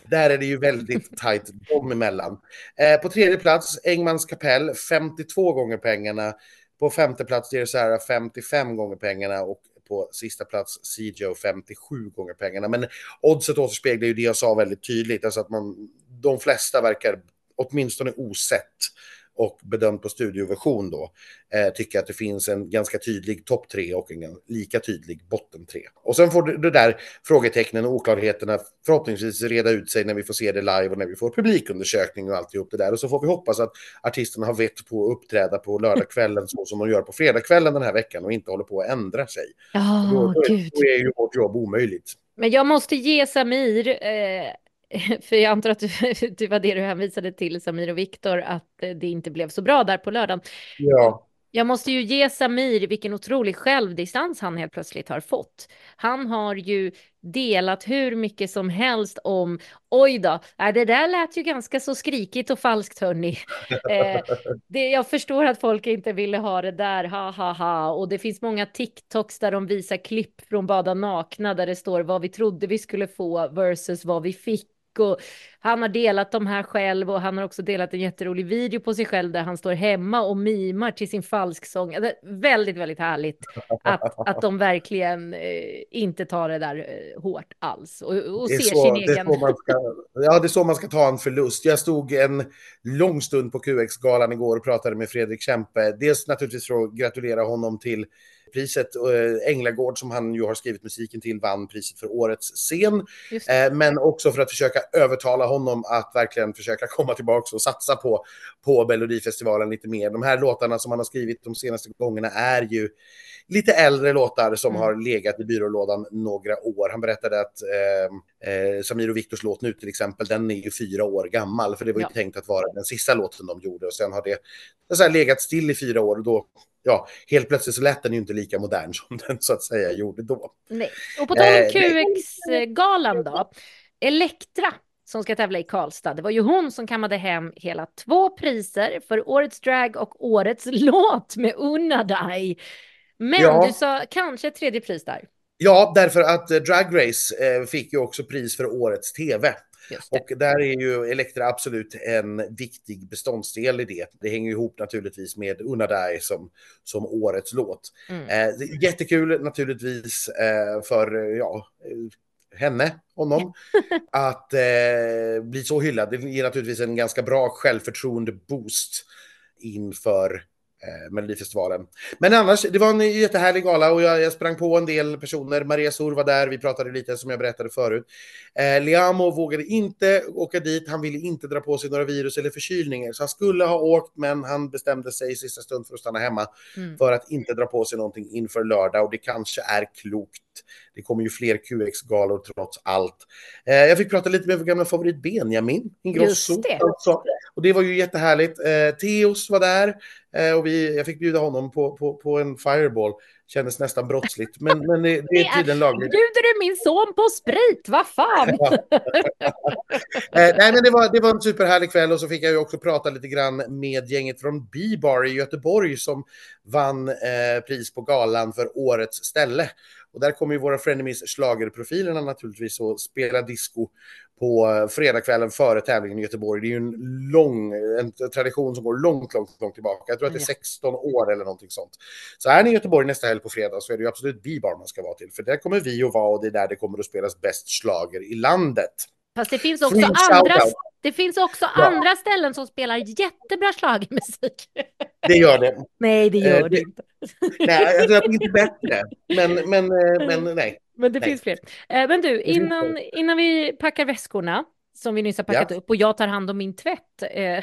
Där är det ju väldigt tajt dem emellan. Eh, på tredje plats, Engmans kapell, 52 gånger pengarna. På femte plats, Dear Sarah, 55 gånger pengarna. Och på sista plats, CGO, 57 gånger pengarna. Men oddset återspeglar ju det jag sa väldigt tydligt. Alltså att man, de flesta verkar åtminstone osett och bedömt på studioversion då, eh, tycker att det finns en ganska tydlig topp tre och en lika tydlig botten tre. Och sen får det, där frågetecknen och oklarheterna förhoppningsvis reda ut sig när vi får se det live och när vi får publikundersökning och alltihop det där. Och så får vi hoppas att artisterna har vett på att uppträda på lördagskvällen så som de gör på fredagskvällen den här veckan och inte håller på att ändra sig. Ja, Då, då, gud. då är ju vårt jobb omöjligt. Men jag måste ge Samir, eh, för jag antar att du, det var det du hänvisade till, Samir och Viktor, att eh, det inte blev så bra där på lördagen. Ja. Jag måste ju ge Samir vilken otrolig självdistans han helt plötsligt har fått. Han har ju delat hur mycket som helst om, oj då, äh, det där lät ju ganska så skrikigt och falskt hörni. Eh, det, jag förstår att folk inte ville ha det där, ha ha ha. Och det finns många TikToks där de visar klipp från Bada nakna där det står vad vi trodde vi skulle få versus vad vi fick. Och han har delat de här själv och han har också delat en jätterolig video på sig själv där han står hemma och mimar till sin falsksång. Väldigt, väldigt härligt att, att de verkligen eh, inte tar det där eh, hårt alls och, och ser så, sin egen. ska, ja, det är så man ska ta en förlust. Jag stod en lång stund på QX-galan igår och pratade med Fredrik Kempe. Dels naturligtvis för att gratulera honom till priset. Eh, Änglagård, som han ju har skrivit musiken till, vann priset för årets scen. Eh, men också för att försöka övertala honom att verkligen försöka komma tillbaka och satsa på, på Melodifestivalen lite mer. De här låtarna som han har skrivit de senaste gångerna är ju lite äldre låtar som Mm. har legat i byrålådan några år. Han berättade att eh, eh, Samir och Viktors låt nu till exempel, den är ju fyra år gammal, för det var ju Ja. tänkt att vara den sista låten de gjorde och sen har det så här, legat still i fyra år och då, ja, helt plötsligt så lät den ju inte lika modern som den så att säga gjorde då. Nej. Och på tal om Eh. QX-galan då. Elektra som ska tävla i Karlstad. Det var ju hon som kammade hem hela två priser för årets drag och årets låt med Unna dig. Men Ja. du sa kanske ett tredje pris där. Ja, därför att eh, Drag Race eh, fick ju också pris för årets tv. Och där är ju Elektra absolut en viktig beståndsdel i det. Det hänger ihop naturligtvis med Unna dig som, som årets låt. Mm. Eh, jättekul naturligtvis eh, för eh, ja, henne, honom, att eh, bli så hyllad. Det ger naturligtvis en ganska bra självförtroende-boost inför eh, Melodifestivalen. Men annars, det var en jättehärlig gala och jag, jag sprang på en del personer. Maria Sur var där, vi pratade lite som jag berättade förut. Eh, Liamo vågade inte åka dit, han ville inte dra på sig några virus eller förkylningar. Så han skulle ha åkt, men han bestämde sig i sista stund för att stanna hemma Mm. för att inte dra på sig någonting inför lördag och det kanske är klokt. Det kommer ju fler QX-galor trots allt. Eh, jag fick prata lite med vår gamla favorit Benjamin Ingrosso. Just det. Också. Och det var ju jättehärligt. Eh, Theos var där Eh, och vi, jag fick bjuda honom på, på, på en fireball. Kändes nästan brottsligt, men, men det, det är tydligen lagligt. Bjuder du min son på sprit? Vad fan? Eh, nej, men det var, det var en superhärlig kväll och så fick jag ju också prata lite grann med gänget från B-bar i Göteborg som vann eh, pris på galan för årets ställe. Och där kommer ju våra frenemies schlagerprofilerna naturligtvis att spela disco på eh, fredagskvällen före tävlingen i Göteborg. Det är ju en lång en tradition som går långt, långt, långt tillbaka. Jag tror att det är Ja. 16 år eller någonting sånt. Så är ni i Göteborg nästa helg på fredag så är det ju absolut B-bar man ska vara till. För där kommer vi att vara och det är där det kommer att spelas bäst schlager i landet. Fast det finns också andra, det finns också Ja. andra ställen som spelar jättebra schlagermusik. Det gör det. Nej, det gör Eh, det det- inte. Nej, det är inte bättre. Men, men, eh, men nej. Men det Nej. finns fler. Eh, Men du, innan, innan vi packar väskorna, som vi nyss har packat Ja. upp, och jag tar hand om min tvätt, eh, Mm.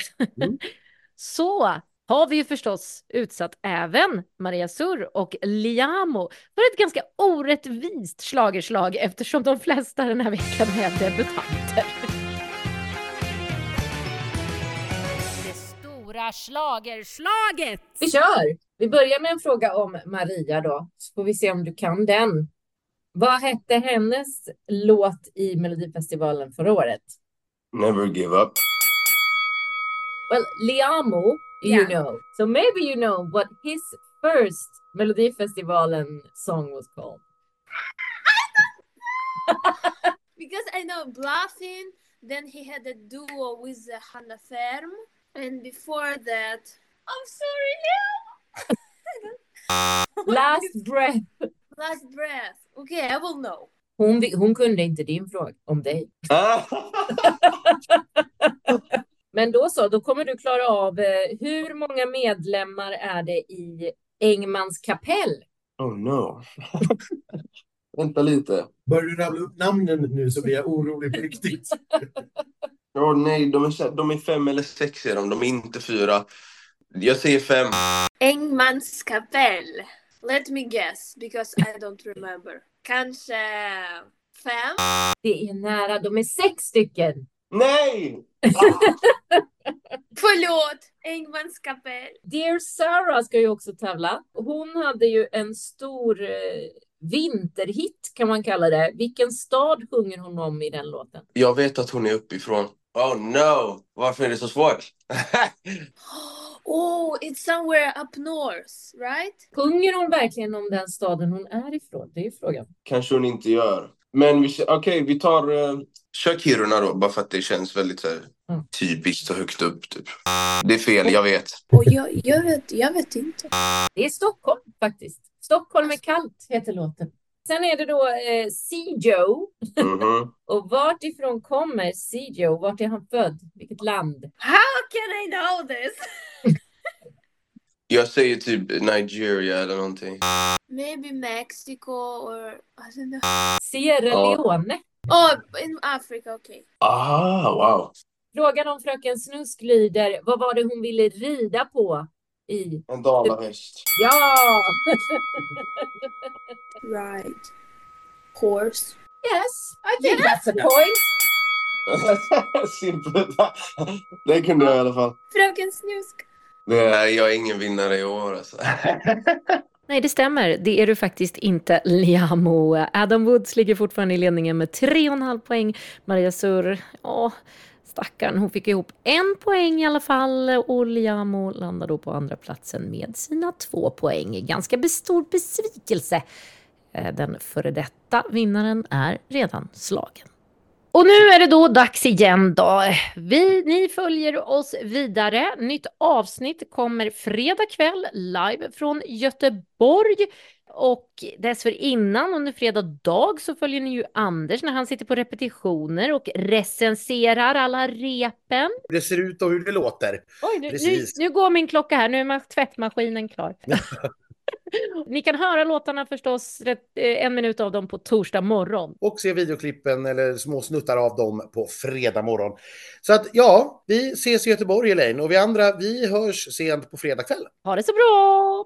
så har vi ju förstås utsatt även Maria Sur och Liamo för ett ganska orättvist schlagerslag eftersom de flesta den här veckan är debutanter. Det stora schlagerslaget! Vi kör! Vi börjar med en fråga om Maria då, så får vi se om du kan den. Vad hette hennes låt i Melodifestivalen förra året? Never give up. Well, Liamo, you know. So maybe you know what his first Melody Melodifestivalen song was called. Because I know Bluffing, then he had a duo with uh, Hannah Ferm, and before that, I'm sorry, Last breath. Last Breath. Okay, I will know. Hon, vi- hon kunde inte din fråga om dig. Men då så, då kommer du klara av eh, hur många medlemmar är det i Engmans kapell? Oh no. Vänta lite. Börjar du rabbla upp namnen nu så blir jag orolig på riktigt. Åh nej, de är, de är fem eller sex är de, de är inte fyra. Jag säger fem. Engmans kapell. Let me guess, because I don't remember. Kanske fem? Det är nära, de är sex stycken. Nej! Förlåt! Engmans kapell. Dear Sarah ska ju också tävla. Hon hade ju en stor eh, vinterhit kan man kalla det. Vilken stad sjunger hon om i den låten? Jag vet att hon är uppifrån. Oh no! Varför är det så svårt? Oh, it's somewhere up north, right? Sjunger hon verkligen om den staden hon är ifrån? Det är ju frågan. Kanske hon inte gör. Men okej, vi tar... Uh, kör Kiruna då, bara för att det känns väldigt så här, Mm. typiskt och högt upp. Typ. Det är fel, jag vet. Och jag, jag, vet, jag vet inte. Det är Stockholm faktiskt. Stockholm är kallt heter låten. Sen är det då eh, Joe Mhm. Och vart ifrån kommer Joe? Vart är han född? Vilket land? How can I know this? Jag säger typ Nigeria eller någonting. Maybe Mexico or I don't know. Sierra Ja. Leone. Oh, in Africa, okay. Ah, wow. Frågan om fröken Snusk lyder, vad var det hon ville rida på i? En dalahäst. Ja! Right. Horse. yes, I think that's a point. Simpelt. Det kunde jag i alla fall. Fröken Snusk. Är, jag är ingen vinnare i år alltså. Nej, det stämmer. Det är du faktiskt inte, Liamo. Adam Woods ligger fortfarande i ledningen med 3,5 poäng. Maria Surr, ja, stackarn, hon fick ihop en poäng i alla fall. Och Liamo landar då på andra platsen med sina två poäng. Ganska stor besvikelse. Eh, den före detta vinnaren är redan slagen. Och nu är det då dags igen då. Vi, ni följer oss vidare. Nytt avsnitt kommer fredag kväll live från Göteborg. Och dessförinnan under fredag dag så följer ni ju Anders när han sitter på repetitioner och recenserar alla repen. Det ser ut och hur det låter. Oj, nu, nu, nu går min klocka här. Nu är ma- tvättmaskinen klar. Ni kan höra låtarna förstås, eh, en minut av dem på torsdag morgon. Och se videoklippen eller små snuttar av dem på fredag morgon. Så att ja, vi ses i Göteborg Elaine och vi andra vi hörs sent på fredag kväll. Ha det så bra!